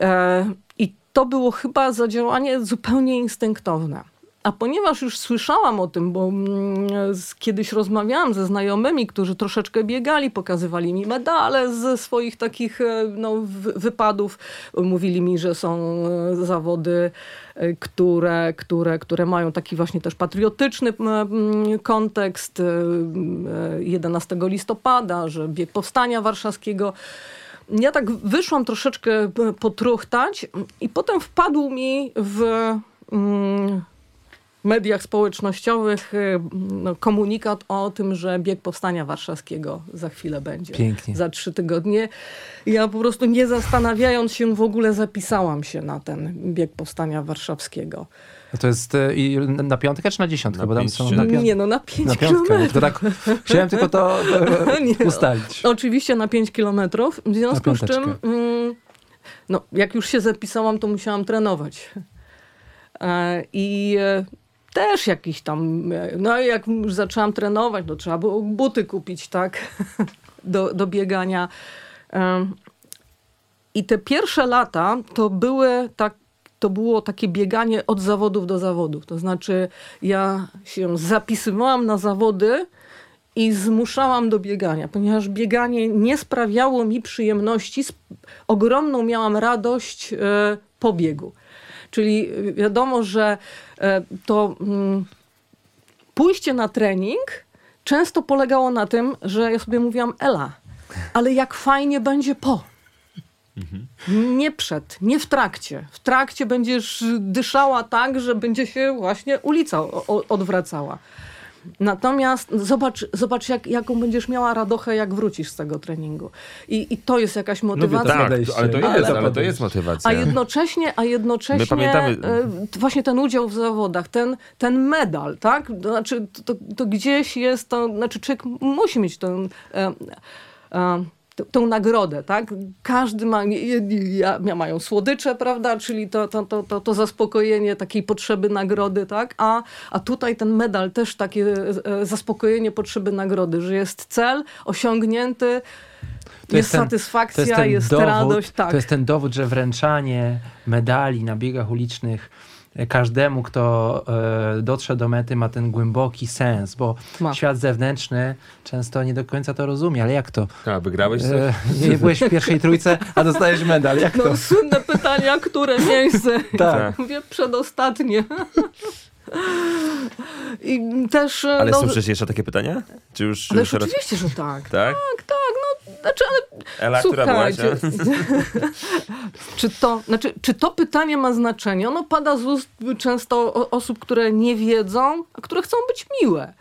[SPEAKER 3] E, I to było chyba zadziałanie zupełnie instynktowne. A ponieważ już słyszałam o tym, bo mm, kiedyś rozmawiałam ze znajomymi, którzy troszeczkę biegali, pokazywali mi medale ze swoich takich e, no, wy- wypadów. Mówili mi, że są e, zawody, e, które, które, które mają taki właśnie też patriotyczny kontekst. e, e, 11 listopada, że bieg powstania warszawskiego ja tak wyszłam troszeczkę potruchtać i potem wpadł mi w, mm, mediach społecznościowych y, no, komunikat o tym, że bieg Powstania Warszawskiego za chwilę będzie.
[SPEAKER 2] Pięknie.
[SPEAKER 3] Za trzy tygodnie. Ja po prostu nie zastanawiając się w ogóle zapisałam się na ten bieg Powstania Warszawskiego.
[SPEAKER 2] To jest i na piątkę czy na dziesiątkę?
[SPEAKER 1] Na
[SPEAKER 2] Bo tam
[SPEAKER 1] pięć
[SPEAKER 2] są na, pią-
[SPEAKER 3] Nie no, na pięć
[SPEAKER 2] na piątkę.
[SPEAKER 3] kilometrów.
[SPEAKER 2] To tak, chciałem tylko to
[SPEAKER 3] Nie, no.
[SPEAKER 2] ustalić.
[SPEAKER 3] Oczywiście na 5 kilometrów. W związku z czym, mm, no, jak już się zapisałam, to musiałam trenować. E, I e, też jakiś tam, e, no jak już zaczęłam trenować, no trzeba było buty kupić, tak, do, do biegania. I te pierwsze lata to były tak, to było takie bieganie od zawodów do zawodów. To znaczy ja się zapisywałam na zawody i zmuszałam do biegania, ponieważ bieganie nie sprawiało mi przyjemności. Ogromną miałam radość e, po biegu. Czyli wiadomo, że e, to mm, pójście na trening często polegało na tym, że ja sobie mówiłam, Ela, ale jak fajnie będzie po. Nie przed, nie w trakcie. W trakcie będziesz dyszała tak, że będzie się właśnie ulica odwracała. Natomiast zobacz, zobacz jak, jaką będziesz miała radochę, jak wrócisz z tego treningu. I, i to jest jakaś motywacja.
[SPEAKER 1] Tak,
[SPEAKER 2] podejście.
[SPEAKER 1] ale to
[SPEAKER 2] Ale
[SPEAKER 1] jest,
[SPEAKER 2] to
[SPEAKER 1] ale to jest motywacja.
[SPEAKER 3] A jednocześnie, a jednocześnie
[SPEAKER 1] My pamiętamy-
[SPEAKER 3] e, właśnie ten udział w zawodach, ten, ten medal, tak? To znaczy, to, to gdzieś jest to, znaczy człowiek musi mieć tę, e, e, tę nagrodę, tak? Każdy ma, jedni ja- mają słodycze, prawda? Czyli to, to, to, to, to zaspokojenie takiej potrzeby nagrody, tak? A, a tutaj ten medal też takie e, zaspokojenie potrzeby nagrody, że jest cel osiągnięty,
[SPEAKER 2] To
[SPEAKER 3] jest,
[SPEAKER 2] ten-
[SPEAKER 3] satysfakcja, jest,
[SPEAKER 2] dowód,
[SPEAKER 3] radość, tak.
[SPEAKER 2] To jest ten dowód, że wręczanie medali na biegach ulicznych e, każdemu, kto e, dotrze do mety, ma ten głęboki sens, bo
[SPEAKER 3] Ma.
[SPEAKER 2] świat zewnętrzny często nie do końca to rozumie, ale jak to?
[SPEAKER 1] A, wygrałeś coś?
[SPEAKER 2] E, nie byłeś w pierwszej trójce, a dostajesz medal, jak to?
[SPEAKER 3] No, słynne pytania, które miejsce?
[SPEAKER 2] Tak.
[SPEAKER 3] Mówię przedostatnie. I też... e,
[SPEAKER 1] Ale
[SPEAKER 3] no,
[SPEAKER 1] słyszysz jeszcze takie pytania? Czy już,
[SPEAKER 3] Ależ
[SPEAKER 1] już
[SPEAKER 3] oczywiście, że tak.
[SPEAKER 1] Tak?
[SPEAKER 3] Tak, tak, znaczy, ale
[SPEAKER 1] Ela, która
[SPEAKER 3] słuchajcie, czy to, znaczy, czy to pytanie ma znaczenie? Ono pada z ust często osób, które nie wiedzą, a które chcą być miłe.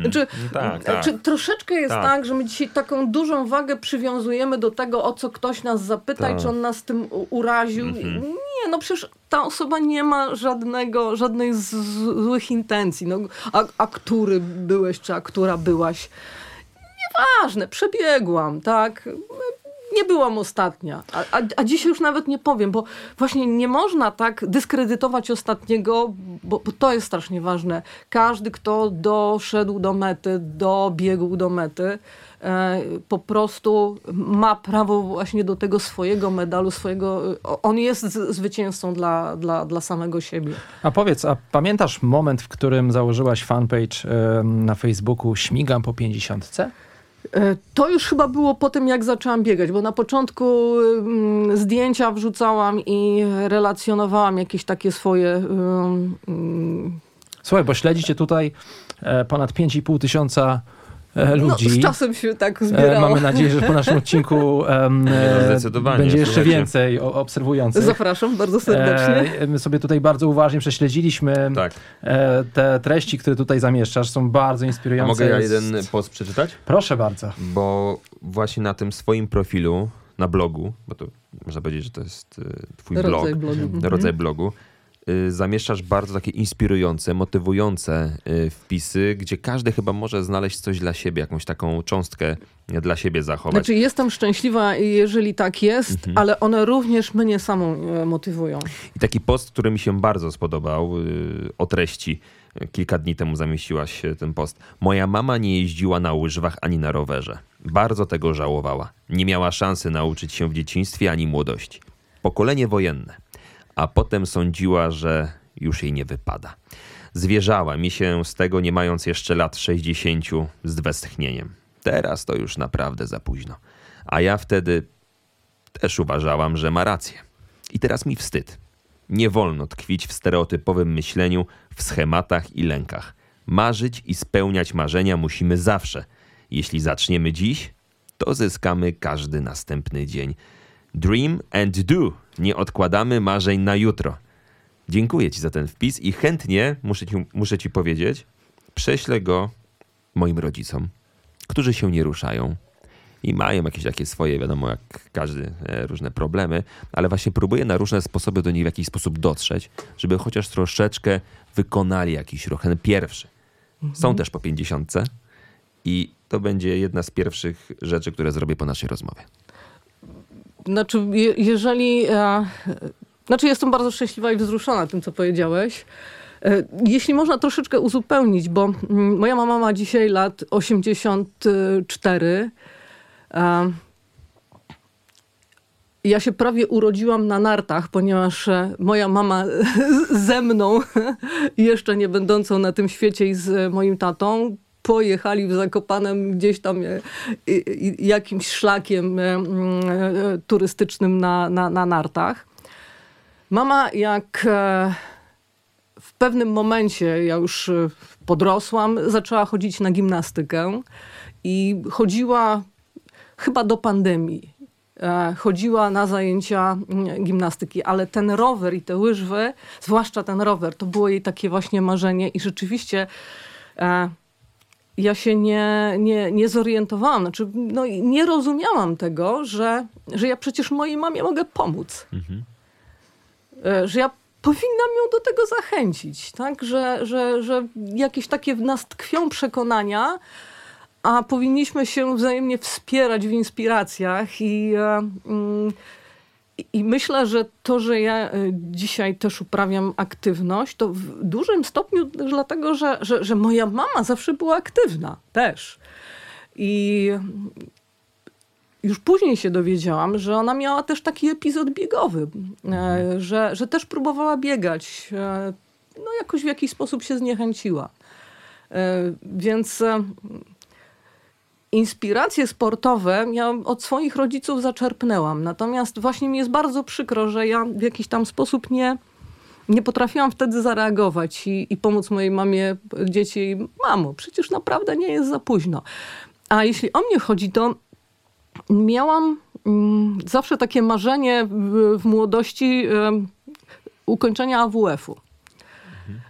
[SPEAKER 3] Znaczy,
[SPEAKER 1] No tak, tak.
[SPEAKER 3] Czy troszeczkę jest
[SPEAKER 1] Tak.
[SPEAKER 3] tak. że my dzisiaj taką dużą wagę przywiązujemy do tego, o co ktoś nas zapyta i
[SPEAKER 1] Tak.
[SPEAKER 3] czy on nas tym uraził. Nie, no przecież ta osoba nie ma żadnego, żadnej z, z, złych intencji. No, a, a który byłeś, czy a która byłaś? Nieważne, przebiegłam, tak. Nie byłam ostatnia, a, a, a dzisiaj już nawet nie powiem, bo właśnie nie można tak dyskredytować ostatniego, bo, bo to jest strasznie ważne. Każdy, kto doszedł do mety, dobiegł do mety, e, po prostu ma prawo właśnie do tego swojego medalu, swojego. On jest zwycięzcą dla, dla, dla samego siebie.
[SPEAKER 2] A powiedz, a pamiętasz moment, w którym założyłaś fanpage e, na Facebooku Śmigam po 50?
[SPEAKER 3] E, To już chyba było po tym, jak zaczęłam biegać, bo na początku mm, zdjęcia wrzucałam i relacjonowałam jakieś takie swoje.
[SPEAKER 2] Słuchaj, bo śledzicie tutaj e, ponad 5,5 tysiąca e,
[SPEAKER 3] no,
[SPEAKER 2] ludzi.
[SPEAKER 3] z czasem się tak
[SPEAKER 2] E,
[SPEAKER 3] zbierało.
[SPEAKER 2] mamy nadzieję, że po naszym odcinku
[SPEAKER 1] no,
[SPEAKER 2] e, będzie jeszcze więcej obserwujących.
[SPEAKER 3] Zapraszam bardzo serdecznie.
[SPEAKER 2] E, my sobie tutaj bardzo uważnie prześledziliśmy
[SPEAKER 1] Tak.
[SPEAKER 2] e, te treści, które tutaj zamieszczasz. Są bardzo
[SPEAKER 1] A
[SPEAKER 2] inspirujące.
[SPEAKER 1] mogę ja jeden post przeczytać?
[SPEAKER 2] Proszę bardzo.
[SPEAKER 1] Bo właśnie na tym swoim profilu, na blogu, bo to można powiedzieć, że to jest twój
[SPEAKER 3] Rodzaj
[SPEAKER 1] blog,
[SPEAKER 3] blogu. Mhm.
[SPEAKER 1] rodzaj blogu, y, zamieszczasz bardzo takie inspirujące, motywujące y, wpisy, gdzie każdy chyba może znaleźć coś dla siebie, jakąś taką cząstkę dla siebie zachować.
[SPEAKER 3] Znaczy, jestem szczęśliwa, jeżeli tak jest,
[SPEAKER 1] Mhm.
[SPEAKER 3] ale one również mnie samą e, motywują.
[SPEAKER 1] I taki post, który mi się bardzo spodobał, y, o treści. Kilka dni temu zamieściłaś y, ten post. Moja mama nie jeździła na łyżwach ani na rowerze. Bardzo tego żałowała. Nie miała szansy nauczyć się w dzieciństwie ani młodości. Pokolenie wojenne. A potem sądziła, że już jej nie wypada. Zwierzała mi się z tego, nie mając jeszcze lat 60, z westchnieniem. Teraz to już naprawdę za późno. A ja wtedy też uważałam, że ma rację. I teraz mi wstyd. Nie wolno tkwić w stereotypowym myśleniu, w schematach i lękach. Marzyć i spełniać marzenia musimy zawsze. Jeśli zaczniemy dziś, to zyskamy każdy następny dzień. Dream and do. Nie odkładamy marzeń na jutro. Dziękuję ci za ten wpis i chętnie, muszę ci, muszę ci powiedzieć, prześlę go moim rodzicom, którzy się nie ruszają i mają jakieś takie swoje, wiadomo, jak każdy, e, różne problemy, ale właśnie próbuję na różne sposoby do nich w jakiś sposób dotrzeć, żeby chociaż troszeczkę wykonali jakiś ruch, ten pierwszy. Są też po pięćdziesiątce i to będzie jedna z pierwszych rzeczy, które zrobię po naszej rozmowie.
[SPEAKER 3] Znaczy, je, jeżeli. E, znaczy, jestem bardzo szczęśliwa i wzruszona tym, co powiedziałeś. E, jeśli można troszeczkę uzupełnić, bo mm, moja mama ma dzisiaj lat 84. E, ja się prawie urodziłam na nartach, ponieważ e, moja mama ze mną, jeszcze nie będącą na tym świecie i z moim tatą, pojechali w Zakopanem gdzieś tam e, jakimś szlakiem e, mm, turystycznym na, na, na nartach. Mama jak w pewnym momencie, ja już podrosłam, zaczęła chodzić na gimnastykę i chodziła chyba do pandemii. E, chodziła na zajęcia gimnastyki, ale ten rower i te łyżwy, zwłaszcza ten rower, to było jej takie właśnie marzenie i rzeczywiście e, ja się nie, nie, nie zorientowałam, znaczy no, nie rozumiałam tego, że, że ja przecież mojej mamie mogę pomóc. Mhm. E, że ja powinnam ją do tego zachęcić, tak? Że, że, że jakieś takie w nas tkwią przekonania, a powinniśmy się wzajemnie wspierać w inspiracjach i, e, mm, i myślę, że to, że ja e, dzisiaj też uprawiam aktywność, to w dużym stopniu dlatego, że, że, że moja mama zawsze była aktywna też. I już później się dowiedziałam, że ona miała też taki epizod biegowy, e, że, że też próbowała biegać. No jakoś w jakiś sposób się zniechęciła. Więc inspiracje sportowe ja od swoich rodziców zaczerpnęłam. Natomiast właśnie mi jest bardzo przykro, że ja w jakiś tam sposób nie, nie potrafiłam wtedy zareagować i, i pomóc mojej mamie, dzieci. Mamo, przecież naprawdę nie jest za późno. A jeśli o mnie chodzi, to miałam mm, zawsze takie marzenie w, w młodości y, ukończenia AWF-u.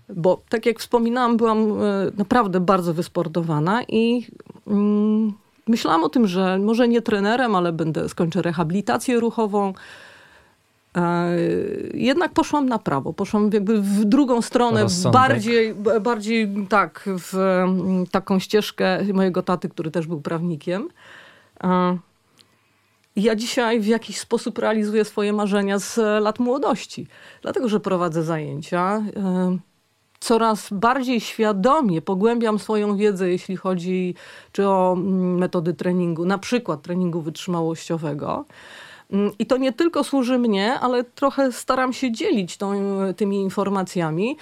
[SPEAKER 3] Bo tak jak wspominałam, byłam e, naprawdę bardzo wysportowana i mm, myślałam o tym, że może nie trenerem, ale będę skończę rehabilitację ruchową. E, jednak poszłam na prawo, poszłam jakby w drugą stronę, bardziej, bardziej tak, w mm, taką ścieżkę mojego taty, który też był prawnikiem. E, ja dzisiaj w jakiś sposób realizuję swoje marzenia z lat młodości, dlatego że prowadzę zajęcia coraz bardziej świadomie pogłębiam swoją wiedzę, jeśli chodzi czy o mm, metody treningu, na przykład treningu wytrzymałościowego. Mm, I to nie tylko służy mnie, ale trochę staram się dzielić tą, tymi informacjami.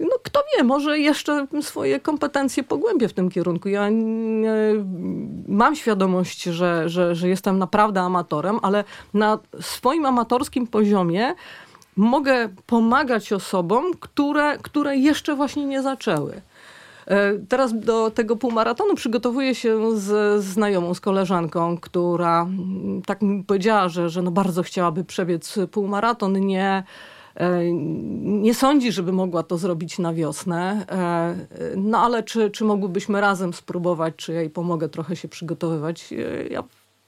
[SPEAKER 3] No, kto wie, może jeszcze swoje kompetencje pogłębię w tym kierunku. Ja mam świadomość, że, że, że jestem naprawdę amatorem, ale na swoim amatorskim poziomie mogę pomagać osobom, które, które jeszcze właśnie nie zaczęły. E, teraz do tego półmaratonu przygotowuję się z znajomą, z koleżanką, która mm, tak mi powiedziała, że, że no bardzo chciałaby przebiec półmaraton. Nie, e, nie sądzi, żeby mogła to zrobić na wiosnę. E, no ale czy, czy mogłybyśmy razem spróbować, czy ja jej pomogę trochę się przygotowywać? Ja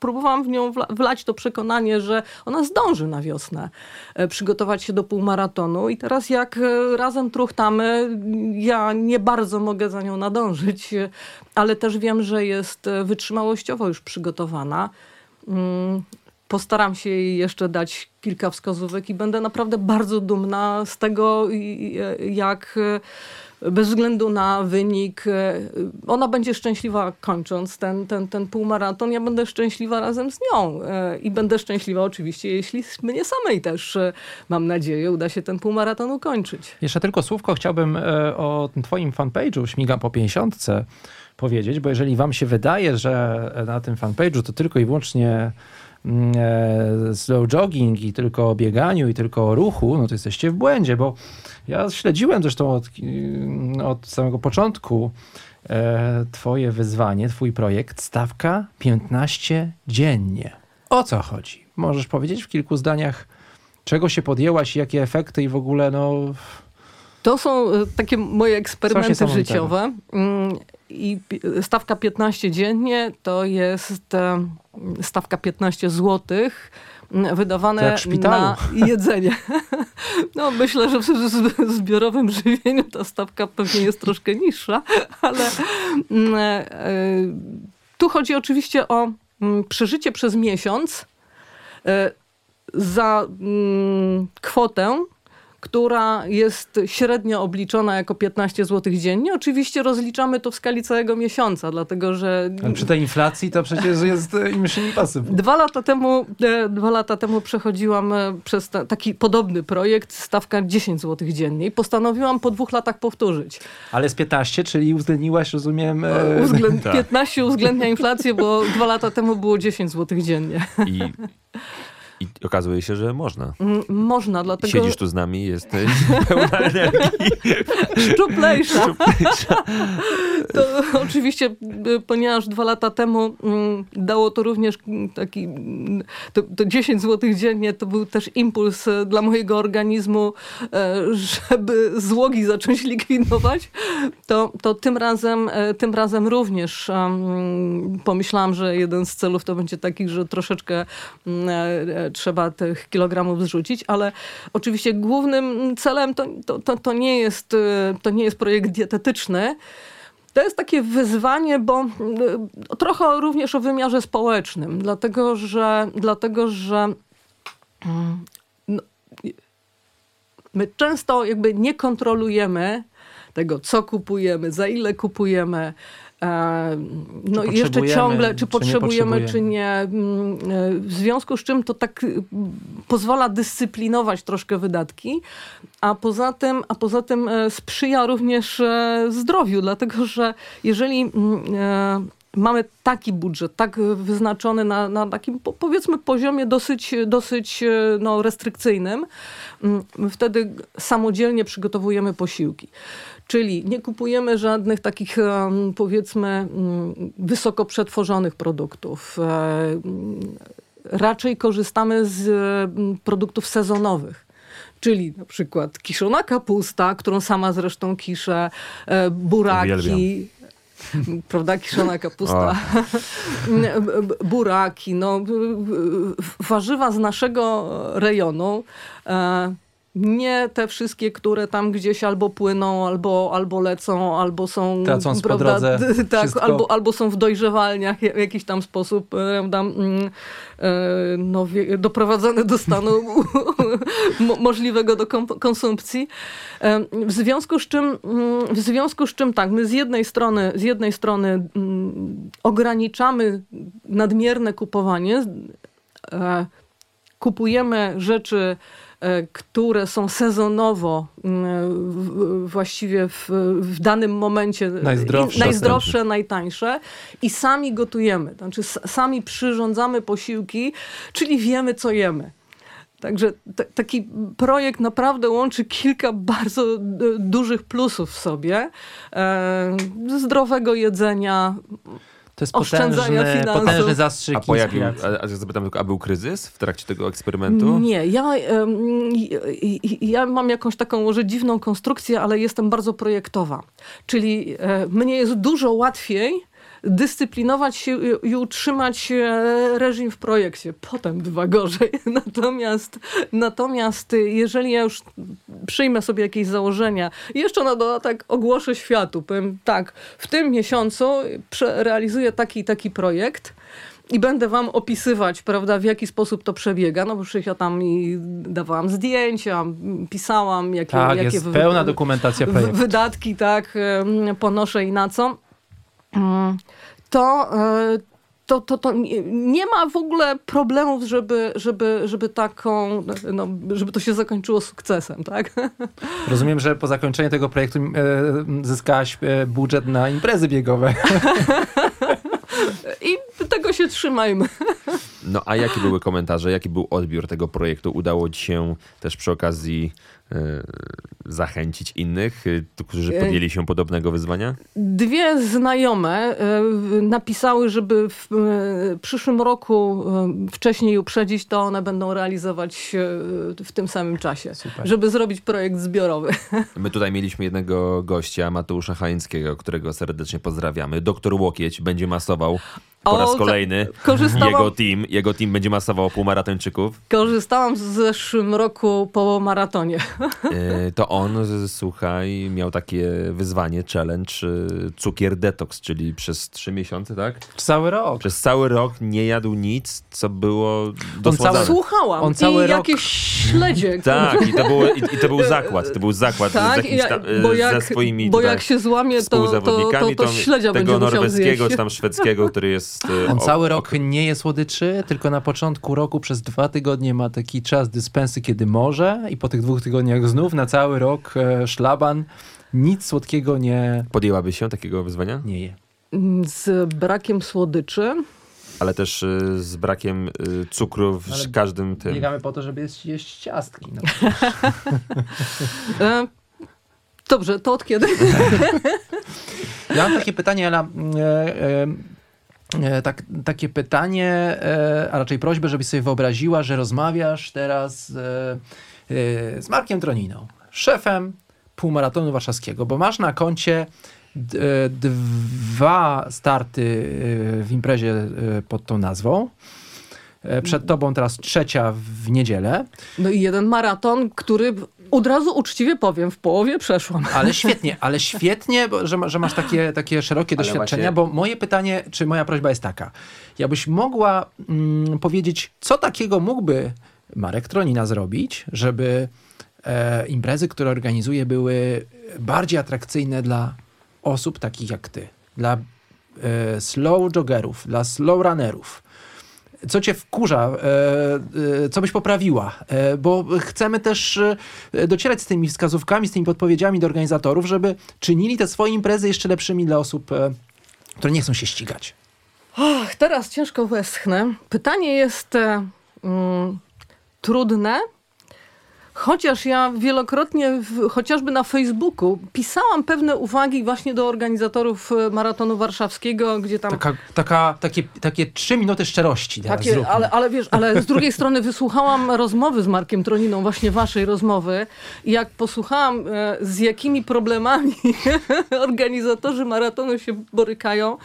[SPEAKER 3] próbowałam w nią wlać to przekonanie, że ona zdąży na wiosnę e, przygotować się do półmaratonu i teraz jak e, razem truchtamy, ja nie bardzo mogę za nią nadążyć, e, ale też wiem, że jest wytrzymałościowo już przygotowana. Postaram się jej jeszcze dać kilka wskazówek i będę naprawdę bardzo dumna z tego, jak bez względu na wynik. E, ona będzie szczęśliwa kończąc ten, ten, ten półmaraton. Ja będę szczęśliwa razem z nią. E, I będę szczęśliwa oczywiście, jeśli mnie samej też, e, mam nadzieję, uda się ten półmaraton ukończyć.
[SPEAKER 2] Jeszcze tylko słówko chciałbym o twoim fanpage'u Śmigam po 50 powiedzieć, bo jeżeli wam się wydaje, że na tym fanpage'u to tylko i wyłącznie slow jogging i tylko o bieganiu i tylko o ruchu, no to jesteście w błędzie, bo ja śledziłem zresztą od, od samego początku e, twoje wyzwanie, twój projekt, stawka 15 dziennie. O co chodzi? Możesz powiedzieć w kilku zdaniach, czego się podjęłaś, jakie efekty i w ogóle no...
[SPEAKER 3] To są e, takie moje eksperymenty życiowe. I stawka 15 dziennie to jest e, stawka 15 złotych wydawane na jedzenie. No myślę, że w zbiorowym żywieniu ta stawka pewnie jest troszkę niższa, ale e, e, tu chodzi oczywiście o przeżycie przez miesiąc za kwotę, która jest średnio obliczona jako 15 zł dziennie. Oczywiście rozliczamy to w skali całego miesiąca, dlatego że
[SPEAKER 2] Ale przy tej inflacji to przecież jest e, mission impossible.
[SPEAKER 3] Dwa lata temu, e, dwa lata temu przechodziłam e, przez ta, taki podobny projekt, stawka 10 zł dziennie i postanowiłam po dwóch latach powtórzyć.
[SPEAKER 2] Ale z 15, czyli uwzględniłaś, rozumiem... e,
[SPEAKER 3] Uwzględ,
[SPEAKER 1] tak.
[SPEAKER 3] 15 uwzględnia inflację, bo dwa lata temu było 10 zł dziennie.
[SPEAKER 1] I, I okazuje się, że można.
[SPEAKER 3] Mm, Można, dlatego
[SPEAKER 1] Siedzisz tu z nami, jesteś pełna energii.
[SPEAKER 3] szczuplejsza. To oczywiście, y, ponieważ dwa lata temu mm, dało to również mm, taki, mm, to, to 10 zł dziennie, to był też impuls e, dla mojego organizmu, e, żeby złogi zacząć likwidować, to, to tym, razem, tym razem również em, pomyślałam, że jeden z celów to będzie taki, że troszeczkę mm, e, e, trzeba tych kilogramów zrzucić, ale oczywiście głównym celem to, to, to, to, nie, jest, e, to nie jest projekt dietetyczny, to jest takie wyzwanie, bo y, trochę również o wymiarze społecznym, dlatego że, dlatego, że mm, no, y, my często jakby nie kontrolujemy tego, co kupujemy, za ile kupujemy. E, No i jeszcze ciągle,
[SPEAKER 2] czy
[SPEAKER 3] czy
[SPEAKER 2] nie
[SPEAKER 3] potrzebujemy, czy nie. Mm, e, W związku z czym to tak y, pozwala dyscyplinować troszkę wydatki, a poza tym, a poza tym e, sprzyja również e, zdrowiu, dlatego że jeżeli mm, mamy taki budżet, tak wyznaczony na, na takim po- powiedzmy poziomie dosyć, dosyć no, restrykcyjnym, mm, wtedy samodzielnie przygotowujemy posiłki. Czyli nie kupujemy żadnych takich, powiedzmy, mm, wysoko przetworzonych produktów. E, Raczej korzystamy z mm, produktów sezonowych. Czyli na przykład kiszona kapusta, którą sama zresztą kiszę, e, buraki.
[SPEAKER 1] Uwielbiam.
[SPEAKER 3] Prawda, kiszona kapusta. Buraki, no, warzywa z naszego rejonu. Nie te wszystkie, które tam gdzieś albo płyną, albo, albo lecą, albo są.
[SPEAKER 2] Tracąc po
[SPEAKER 3] prawda,
[SPEAKER 2] drodze
[SPEAKER 3] d- tak,
[SPEAKER 2] wszystko.
[SPEAKER 3] albo, albo są w dojrzewalniach w jakiś tam sposób, e, prawda, mm, e, no, doprowadzone do stanu mo- możliwego do konsumpcji. E, W związku z czym, mm, w związku z czym tak, my z jednej strony, z jednej strony mm, ograniczamy nadmierne kupowanie, kupujemy rzeczy, które są sezonowo mm, w- właściwie w, w danym momencie
[SPEAKER 2] Najzdrowsze.
[SPEAKER 3] i- najzdrowsze, najtańsze i sami gotujemy. Znaczy sami przyrządzamy posiłki, czyli wiemy, co jemy. Także taki projekt naprawdę łączy kilka bardzo dużych plusów w sobie. E, zdrowego jedzenia,
[SPEAKER 2] To jest potężny, potężny zastrzyk
[SPEAKER 1] A pojawił, a, a zapytam tylko, a był kryzys w trakcie tego eksperymentu?
[SPEAKER 3] Nie, ja, ja mam jakąś taką może dziwną konstrukcję, ale jestem bardzo projektowa. Czyli e, mnie jest dużo łatwiej dyscyplinować się i- utrzymać e, reżim w projekcie. Potem bywa gorzej. Natomiast, natomiast jeżeli ja już przyjmę sobie jakieś założenia jeszcze na dodatek ogłoszę światu, powiem tak, w tym miesiącu realizuję taki i taki projekt, i będę wam opisywać, prawda, w jaki sposób to przebiega, no bo przecież ja tam i dawałam zdjęcia, pisałam, jakie,
[SPEAKER 2] Tak,
[SPEAKER 3] jakie
[SPEAKER 2] jest
[SPEAKER 3] wy-
[SPEAKER 2] pełna dokumentacja projektu.
[SPEAKER 3] wydatki, tak, ponoszę i na co. Mm, To, e, to, to, to nie- ma w ogóle problemów, żeby, żeby, żeby taką, no, żeby to się zakończyło sukcesem, tak?
[SPEAKER 2] Rozumiem, że po zakończeniu tego projektu e, zyskałaś e, budżet na imprezy biegowe.
[SPEAKER 3] I tego się trzymajmy.
[SPEAKER 1] No a jakie były komentarze, jaki był odbiór tego projektu? Udało ci się też przy okazji e, zachęcić innych, e, którzy
[SPEAKER 3] E,
[SPEAKER 1] podjęli się podobnego wyzwania?
[SPEAKER 3] Dwie znajome napisały, żeby w przyszłym roku wcześniej uprzedzić, to one będą realizować w tym samym czasie,
[SPEAKER 2] Super.
[SPEAKER 3] żeby zrobić projekt zbiorowy.
[SPEAKER 1] My tutaj mieliśmy jednego gościa, Mateusza Chaińskiego, którego serdecznie pozdrawiamy. Doktor Łokieć będzie masował po
[SPEAKER 3] O,
[SPEAKER 1] raz kolejny.
[SPEAKER 3] korzystałam-
[SPEAKER 1] Jego team, jego team będzie masował półmaratończyków.
[SPEAKER 3] Korzystałam w zeszłym roku po maratonie.
[SPEAKER 1] E, To on, z- słuchaj, miał takie wyzwanie, challenge, e, cukier detox, czyli przez trzy miesiące, tak?
[SPEAKER 2] Cały rok.
[SPEAKER 1] Przez cały rok nie jadł nic, co było dosładzane.
[SPEAKER 2] cały-
[SPEAKER 3] Słuchałam
[SPEAKER 2] On cały
[SPEAKER 3] i
[SPEAKER 2] rok-
[SPEAKER 3] jakieś śledzie.
[SPEAKER 1] Tak, i to, było, i, i to był zakład, to był zakład z
[SPEAKER 3] Tak,
[SPEAKER 1] jakimś
[SPEAKER 3] ja-
[SPEAKER 1] tam, e,
[SPEAKER 3] bo,
[SPEAKER 1] ze
[SPEAKER 3] jak,
[SPEAKER 1] swoimi
[SPEAKER 3] bo
[SPEAKER 1] tutaj
[SPEAKER 3] jak się złamie, to, to, to, to śledzia będzie
[SPEAKER 1] tego
[SPEAKER 3] musiał
[SPEAKER 1] norweskiego
[SPEAKER 3] zjeść.
[SPEAKER 1] czy tam szwedzkiego, który jest... e,
[SPEAKER 2] On
[SPEAKER 1] o-
[SPEAKER 2] cały
[SPEAKER 1] o-
[SPEAKER 2] rok nie je słodyczy, tylko na początku roku przez dwa tygodnie ma taki czas dyspensy, kiedy może i po tych dwóch tygodniach znów na cały rok e, szlaban. Nic słodkiego nie,
[SPEAKER 1] Podjęłaby się takiego wyzwania?
[SPEAKER 2] nie je.
[SPEAKER 3] Z brakiem słodyczy.
[SPEAKER 1] Ale też e, z brakiem cukru w
[SPEAKER 2] Ale
[SPEAKER 1] każdym tym.
[SPEAKER 2] Biegamy po to, żeby jeść, jeść ciastki. No.
[SPEAKER 3] Dobrze, to od kiedy?
[SPEAKER 2] Ja mam takie pytanie, Ela. E, tak, takie pytanie, e, a raczej prośbę, żebyś sobie wyobraziła, że rozmawiasz teraz e, z Markiem Troniną, szefem półmaratonu warszawskiego, bo masz na koncie dwa starty w imprezie pod tą nazwą. Przed tobą teraz trzecia w niedzielę.
[SPEAKER 3] No i jeden maraton, który od razu uczciwie powiem, w połowie przeszłam.
[SPEAKER 2] Ale świetnie, ale świetnie, bo, że, że masz takie, takie szerokie
[SPEAKER 1] Ale
[SPEAKER 2] doświadczenia,
[SPEAKER 1] właśnie-
[SPEAKER 2] bo moje pytanie, czy moja prośba jest taka. Jakbyś mogła mm, powiedzieć, co takiego mógłby Marek Tronina zrobić, żeby e, imprezy, które organizuje, były bardziej atrakcyjne dla osób takich jak ty, dla e, slow joggerów, dla slow runnerów. Co cię wkurza? E, e, co byś poprawiła? E, bo chcemy też docierać z tymi wskazówkami, z tymi podpowiedziami do organizatorów, żeby czynili te swoje imprezy jeszcze lepszymi dla osób, które nie chcą się ścigać.
[SPEAKER 3] Ach, teraz ciężko westchnę. Pytanie jest mm, trudne, chociaż ja wielokrotnie, w, chociażby na Facebooku, pisałam pewne uwagi właśnie do organizatorów e, maratonu warszawskiego, gdzie tam
[SPEAKER 2] Taka, taka, takie, takie trzy minuty szczerości
[SPEAKER 3] Takie, ale, ale wiesz, ale z drugiej strony wysłuchałam rozmowy z Markiem Troniną, właśnie waszej rozmowy i jak posłuchałam e, z jakimi problemami organizatorzy maratonu się borykają,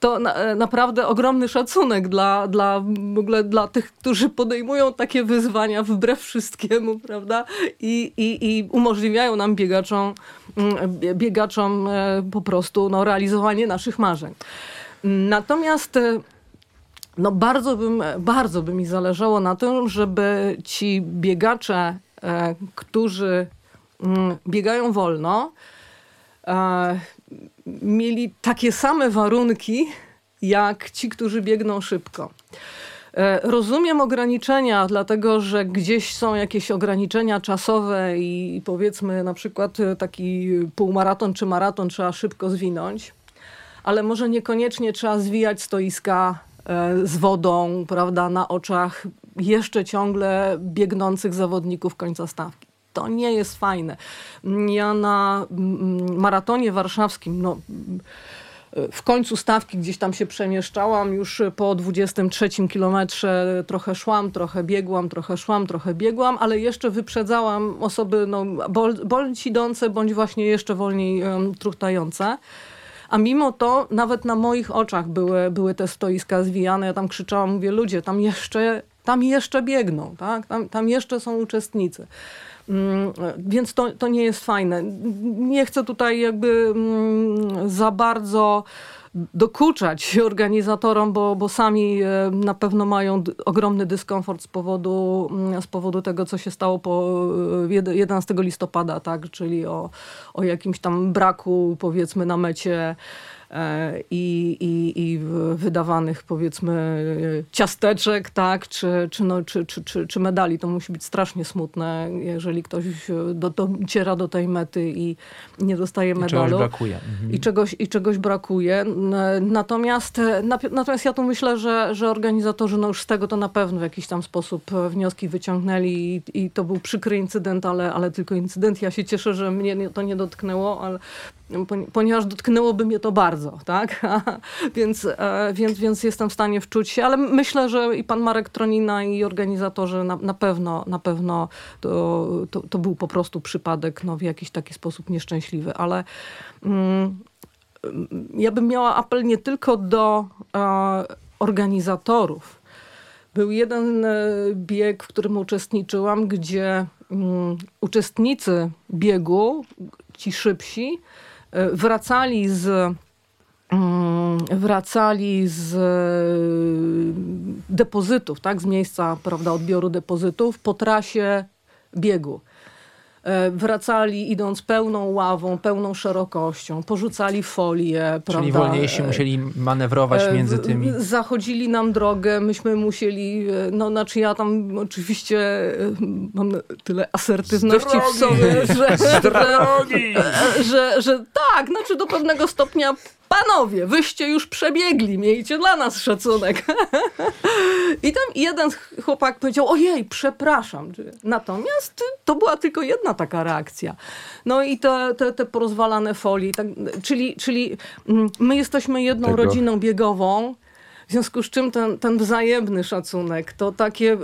[SPEAKER 3] to na, e, naprawdę ogromny szacunek dla, dla, w ogóle dla tych, którzy podejmują takie wyzwania wbrew wszystkiemu, prawda? I, i, i umożliwiają nam biegaczom, mm, bie- biegaczom e, po prostu no, realizowanie naszych marzeń. Natomiast e, no bardzo, bym, bardzo by mi zależało na tym, żeby ci biegacze, e, którzy mm, biegają wolno, mieli takie same warunki jak ci, którzy biegną szybko. E, Rozumiem ograniczenia, dlatego że gdzieś są jakieś ograniczenia czasowe i powiedzmy na przykład e, taki półmaraton czy maraton trzeba szybko zwinąć, ale może niekoniecznie trzeba zwijać stoiska e, z wodą, prawda, na oczach jeszcze ciągle biegnących zawodników końca stawki. To nie jest fajne. Ja na mm, maratonie warszawskim, no, w końcu stawki gdzieś tam się przemieszczałam, już po 23 kilometrze trochę szłam, trochę biegłam, trochę szłam, trochę biegłam, ale jeszcze wyprzedzałam osoby no, bądź idące, bądź właśnie jeszcze wolniej um, truchtające. A mimo to nawet na moich oczach były, były te stoiska zwijane. Ja tam krzyczałam, mówię, ludzie, tam jeszcze, tam jeszcze biegną, tak? tam, tam jeszcze są uczestnicy. Mm, Więc to, to nie jest fajne. Nie chcę tutaj jakby mm, za bardzo dokuczać organizatorom, bo, bo sami e, na pewno mają ogromny dyskomfort z powodu, mm, z powodu tego, co się stało po e, jed- 11 listopada, tak? czyli o, o jakimś tam braku, powiedzmy, na mecie e, i, i, i wydawanych powiedzmy ciasteczek, tak, czy, czy, no, czy, czy, czy, czy medali. To musi być strasznie smutne, jeżeli ktoś do, dociera do tej mety i nie dostaje medalu. I
[SPEAKER 2] czegoś brakuje. Mhm.
[SPEAKER 3] I, czegoś, I czegoś brakuje. Natomiast, natomiast ja tu myślę, że, że organizatorzy no już z tego to na pewno w jakiś tam sposób wnioski wyciągnęli i, i to był przykry incydent, ale, ale tylko incydent. Ja się cieszę, że mnie to nie dotknęło, ale ponieważ dotknęłoby mnie to bardzo, tak? więc, e, więc, więc jestem w stanie wczuć się, ale myślę, że i pan Marek Tronina i organizatorzy na, na pewno, na pewno to, to, to, był po prostu przypadek no, w jakiś taki sposób nieszczęśliwy, ale mm, ja bym miała apel nie tylko do e, organizatorów. Był jeden e, bieg, w którym uczestniczyłam, gdzie um, uczestnicy biegu, ci szybsi, wracali z mm, wracali z e, depozytów, tak, z miejsca prawda, odbioru depozytów po trasie biegu. E, wracali idąc pełną ławą, pełną szerokością, porzucali folię.
[SPEAKER 2] Czyli prawda? wolniejsi musieli manewrować między tymi.
[SPEAKER 3] Zachodzili nam drogę, myśmy musieli, no znaczy ja tam oczywiście mam tyle asertywności w sobie, że, że, że, że tak, znaczy do pewnego stopnia panowie, wyście już przebiegli, miejcie dla nas szacunek. I tam jeden chłopak powiedział, ojej, przepraszam. Natomiast to była tylko jedna taka reakcja. No i te, te, te porozwalane folie, tak, czyli, czyli mm, my jesteśmy jedną Tego. rodziną biegową, w związku z czym ten, ten wzajemny szacunek, to takie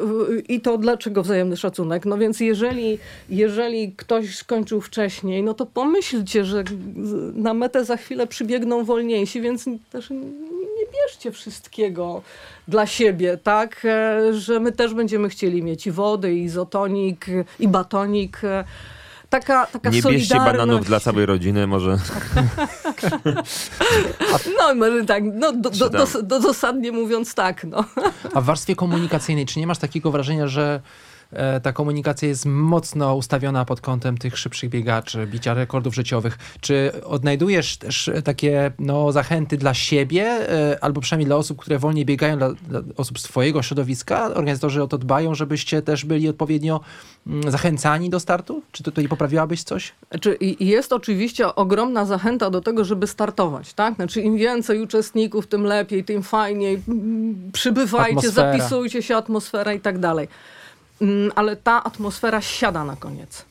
[SPEAKER 3] i to dlaczego wzajemny szacunek? No więc jeżeli, jeżeli ktoś skończył wcześniej, no to pomyślcie, że na metę za chwilę przybiegną wolniejsi, więc też nie bierzcie wszystkiego dla siebie, tak? E, że my też będziemy chcieli mieć i wody, i izotonik, i batonik taka, taka
[SPEAKER 1] Nie bierzcie bananów dla całej rodziny, może.
[SPEAKER 3] no, może tak, no, do, do, do, do, dosadnie mówiąc tak. No.
[SPEAKER 2] A w warstwie komunikacyjnej, czy nie masz takiego wrażenia, że ta komunikacja jest mocno ustawiona pod kątem tych szybszych biegaczy, bicia rekordów życiowych. Czy odnajdujesz też takie no, zachęty dla siebie, e, albo przynajmniej dla osób, które wolniej biegają, dla, dla osób z twojego środowiska? Organizatorzy o to dbają, żebyście też byli odpowiednio mm, zachęcani do startu? Czy tutaj poprawiłabyś coś?
[SPEAKER 3] Znaczy, jest oczywiście ogromna zachęta do tego, żeby startować. Tak? Znaczy, im więcej uczestników, tym lepiej, tym fajniej. Przybywajcie, atmosfera. zapisujcie się, atmosfera i tak dalej. Mm, ale ta atmosfera siada na koniec.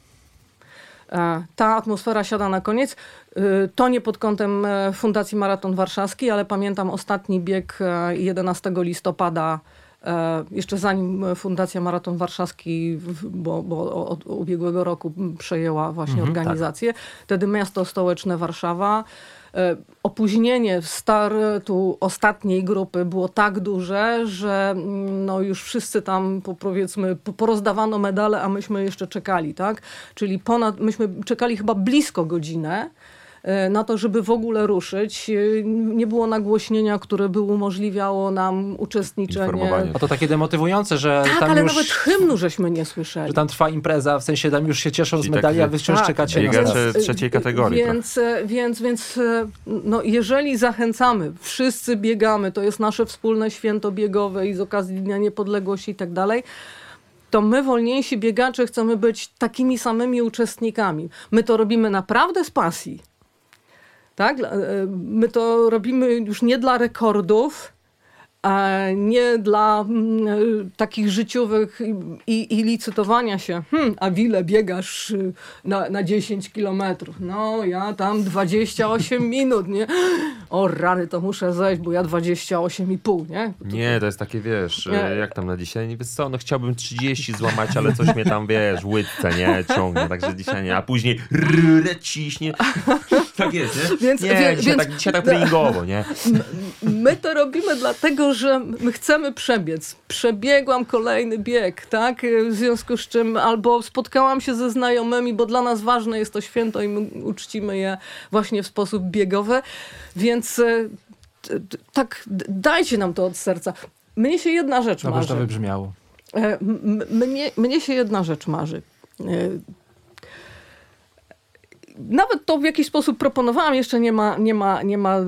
[SPEAKER 3] E, ta atmosfera siada na koniec. E, to nie pod kątem e, Fundacji Maraton Warszawski, ale pamiętam ostatni bieg 11 listopada, jeszcze zanim Fundacja Maraton Warszawski, bo, bo od ubiegłego roku przejęła właśnie mhm, tak. organizację. Tak. Wtedy miasto stołeczne Warszawa opóźnienie w startu ostatniej grupy było tak duże, że mm, no już wszyscy tam powiedzmy porozdawano medale, a myśmy jeszcze czekali, tak? Czyli ponad, myśmy czekali chyba blisko godzinę E, na to, żeby w ogóle ruszyć. E, nie było nagłośnienia, które by umożliwiało nam uczestniczenie.
[SPEAKER 2] A to takie demotywujące, że
[SPEAKER 3] tak,
[SPEAKER 2] tam
[SPEAKER 3] ale
[SPEAKER 2] już,
[SPEAKER 3] nawet hymnu żeśmy nie słyszeli.
[SPEAKER 2] Że tam trwa impreza, w sensie tam już się cieszą Czyli z medali, tak, a wy wciąż tak, czekacie
[SPEAKER 1] biegacze na trzeciej kategorii.
[SPEAKER 3] Więc, tak. więc, więc no, jeżeli zachęcamy, wszyscy biegamy, to jest nasze wspólne święto biegowe i z okazji Dnia Niepodległości i tak dalej, to my, wolniejsi biegacze, chcemy być takimi samymi uczestnikami. My to robimy naprawdę z pasji. Tak? E, my to robimy już nie dla rekordów, nie dla mm, e, takich życiowych i, i licytowania się. Hmm, a ile biegasz y, na, na 10 kilometrów? No, ja tam 28 minut, nie? O rany, to muszę zejść, bo ja 28,5, nie?
[SPEAKER 1] To, nie, to jest takie, wiesz, nie. jak tam na dzisiaj, nie wiesz co, no chciałbym 30 złamać, ale coś mnie tam, wiesz, łydce, nie, ciągnie, także dzisiaj nie, a później rrr, ciśnie. Tak jest, nie? Więc, nie, więc, dzisiaj, tak, dzisiaj tak treningowo, nie?
[SPEAKER 3] My to robimy dlatego, że my chcemy przebiec. Przebiegłam kolejny bieg, tak? W związku z czym albo spotkałam się ze znajomymi, bo dla nas ważne jest to święto i my uczcimy je właśnie w sposób biegowy. Więc e, tak, dajcie nam to od serca. Mnie się jedna rzecz
[SPEAKER 2] Dobrze
[SPEAKER 3] marzy.
[SPEAKER 2] to wybrzmiało.
[SPEAKER 3] E, mnie, mnie się jedna rzecz marzy. E, nawet to w jakiś sposób proponowałam, jeszcze nie ma, nie ma, nie ma e,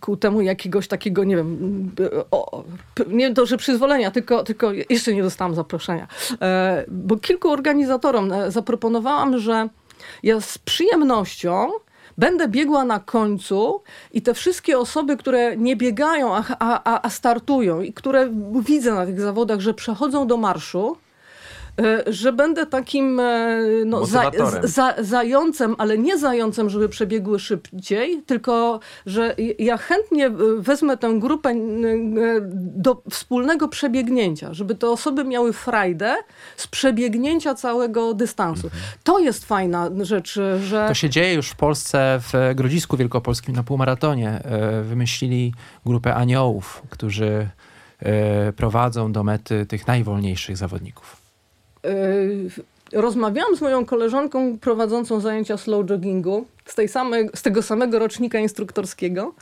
[SPEAKER 3] ku temu jakiegoś takiego, nie wiem, o, nie to, że przyzwolenia, tylko, tylko jeszcze nie dostałam zaproszenia. E, bo kilku organizatorom e, zaproponowałam, że ja z przyjemnością będę biegła na końcu i te wszystkie osoby, które nie biegają, a, a, a startują i które widzę na tych zawodach, że przechodzą do marszu, E, że będę takim e, no, za, za, zającem, ale nie zającem, żeby przebiegły szybciej, tylko że ja chętnie wezmę tę grupę do wspólnego przebiegnięcia, żeby te osoby miały frajdę z przebiegnięcia całego dystansu. Mhm. To jest fajna rzecz, że...
[SPEAKER 2] To się dzieje już w Polsce, w Grodzisku Wielkopolskim na półmaratonie. E, wymyślili grupę aniołów, którzy prowadzą do mety tych najwolniejszych zawodników.
[SPEAKER 3] Yy, rozmawiałam z moją koleżanką prowadzącą zajęcia slow joggingu z, tej samej, z tego samego rocznika instruktorskiego,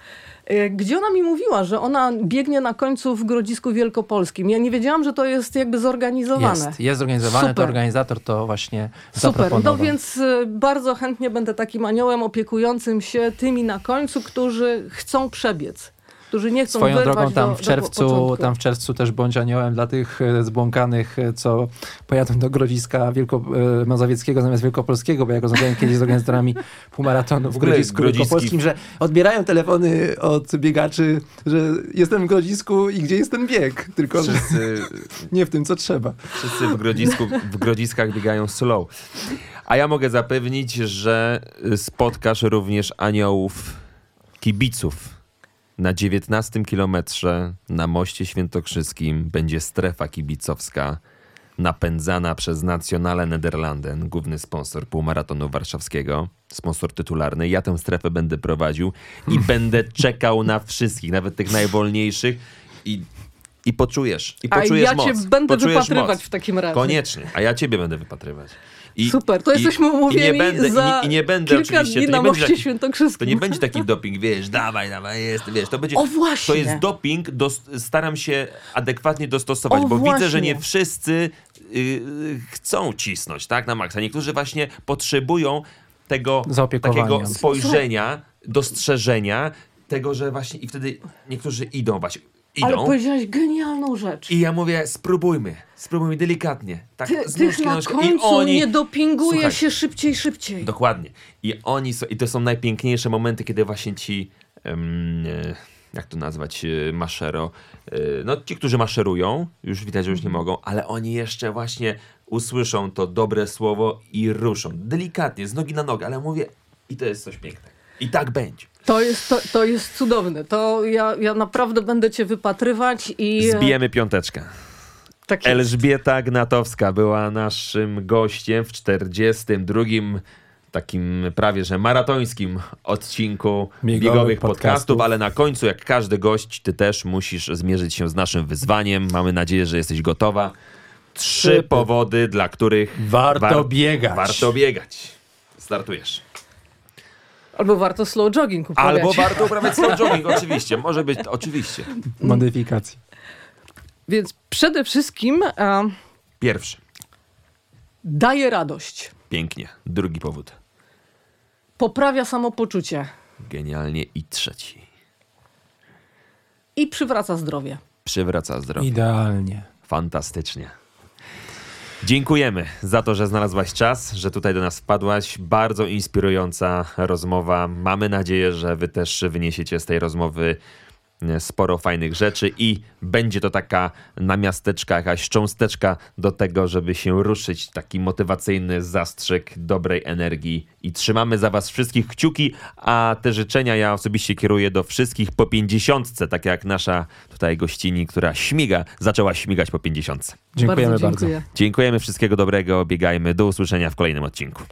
[SPEAKER 3] yy, gdzie ona mi mówiła, że ona biegnie na końcu w Grodzisku Wielkopolskim. Ja nie wiedziałam, że to jest jakby zorganizowane.
[SPEAKER 2] Jest, jest zorganizowane, Super. to organizator to właśnie Super,
[SPEAKER 3] no więc yy, bardzo chętnie będę takim aniołem opiekującym się tymi na końcu, którzy chcą przebiec którzy nie chcą
[SPEAKER 2] Swoją drogą tam w czerwcu, do tam w czerwcu też bądź aniołem dla tych e, zbłąkanych, e, co pojadą do Grodziska Wielko, e, Mazowieckiego zamiast Wielkopolskiego, bo jak rozmawiałem kiedyś z organizatorami półmaratonu w Grodzisku Wielkopolskim, że odbierają telefony od biegaczy, że jestem w Grodzisku i gdzie jest ten bieg, tylko Wszyscy... nie w tym, co trzeba.
[SPEAKER 1] Wszyscy w, Grodzisku, w Grodziskach biegają slow. A ja mogę zapewnić, że spotkasz również aniołów kibiców na 19 kilometrze na moście świętokrzyskim będzie strefa kibicowska napędzana przez Nationale Nederlanden, główny sponsor półmaratonu warszawskiego, sponsor tytularny. Ja tę strefę będę prowadził i będę czekał na wszystkich, nawet tych najwolniejszych i i poczujesz, i poczujesz
[SPEAKER 3] A ja
[SPEAKER 1] moc.
[SPEAKER 3] cię będę
[SPEAKER 1] poczujesz
[SPEAKER 3] wypatrywać
[SPEAKER 1] moc.
[SPEAKER 3] w takim razie.
[SPEAKER 1] Koniecznie, a ja ciebie będę wypatrywać.
[SPEAKER 3] I, Super, to jesteśmy umówieni i nie będę,
[SPEAKER 1] za i, i nie będę
[SPEAKER 3] kilka
[SPEAKER 1] oczywiście,
[SPEAKER 3] dni na moście taki, świętokrzyskim.
[SPEAKER 1] To nie będzie taki doping, wiesz, dawaj, dawaj, jest, wiesz, to będzie...
[SPEAKER 3] O właśnie!
[SPEAKER 1] To jest doping, do, staram się adekwatnie dostosować, o bo właśnie. widzę, że nie wszyscy yy, chcą cisnąć, tak, na maksa. Niektórzy właśnie potrzebują tego takiego spojrzenia, dostrzeżenia, tego, że właśnie i wtedy niektórzy idą właśnie idą.
[SPEAKER 3] Ale powiedziałeś genialną rzecz.
[SPEAKER 1] I ja mówię, spróbujmy, spróbujmy delikatnie. Tak,
[SPEAKER 3] Ty, z nóżki na końcu I oni... nie dopinguje Słuchaj, się szybciej, szybciej.
[SPEAKER 1] Dokładnie. I oni są, i to są najpiękniejsze momenty, kiedy właśnie ci, um, jak to nazwać, e, maszero, e, no ci, którzy maszerują, już widać, że już nie mhm. mogą, ale oni jeszcze właśnie usłyszą to dobre słowo i ruszą. Delikatnie, z nogi na nogę, ale mówię, i to jest coś pięknego. I tak będzie.
[SPEAKER 3] To jest, to, to jest cudowne. To ja, ja naprawdę będę cię wypatrywać i...
[SPEAKER 1] Zbijemy piąteczkę. Tak Elżbieta Gnatowska była naszym gościem w 42 takim prawie że maratońskim odcinku biegowych, biegowych podcastów, podcastów, ale na końcu, jak każdy gość, ty też musisz zmierzyć się z naszym wyzwaniem. Mamy nadzieję, że jesteś gotowa. Trzy powody, dla których
[SPEAKER 2] warto war biegać.
[SPEAKER 1] Warto biegać. Startujesz.
[SPEAKER 3] Albo warto slow jogging
[SPEAKER 1] uprawiać. Albo warto uprawiać slow jogging, oczywiście. Może być, oczywiście.
[SPEAKER 2] Modyfikacji.
[SPEAKER 3] Więc przede wszystkim... Uh,
[SPEAKER 1] Pierwszy.
[SPEAKER 3] Daje radość.
[SPEAKER 1] Pięknie. Drugi powód.
[SPEAKER 3] Poprawia samopoczucie.
[SPEAKER 1] Genialnie. I trzeci.
[SPEAKER 3] I przywraca zdrowie.
[SPEAKER 1] Przywraca zdrowie.
[SPEAKER 2] Idealnie.
[SPEAKER 1] Fantastycznie. Dziękujemy za to, że znalazłaś czas, że tutaj do nas wpadłaś. Bardzo inspirująca rozmowa. Mamy nadzieję, że wy też wyniesiecie z tej rozmowy sporo fajnych rzeczy i będzie to taka namiasteczka, jakaś cząsteczka do tego, żeby się ruszyć, taki motywacyjny zastrzyk dobrej energii i trzymamy za was wszystkich kciuki, a te życzenia ja osobiście kieruję do wszystkich po pięćdziesiątce, tak jak nasza tutaj gościni, która śmiga, zaczęła śmigać po pięćdziesiątce.
[SPEAKER 2] Dziękujemy bardzo.
[SPEAKER 3] Dziękuję.
[SPEAKER 1] Dziękujemy, wszystkiego dobrego, biegajmy, do usłyszenia w kolejnym odcinku.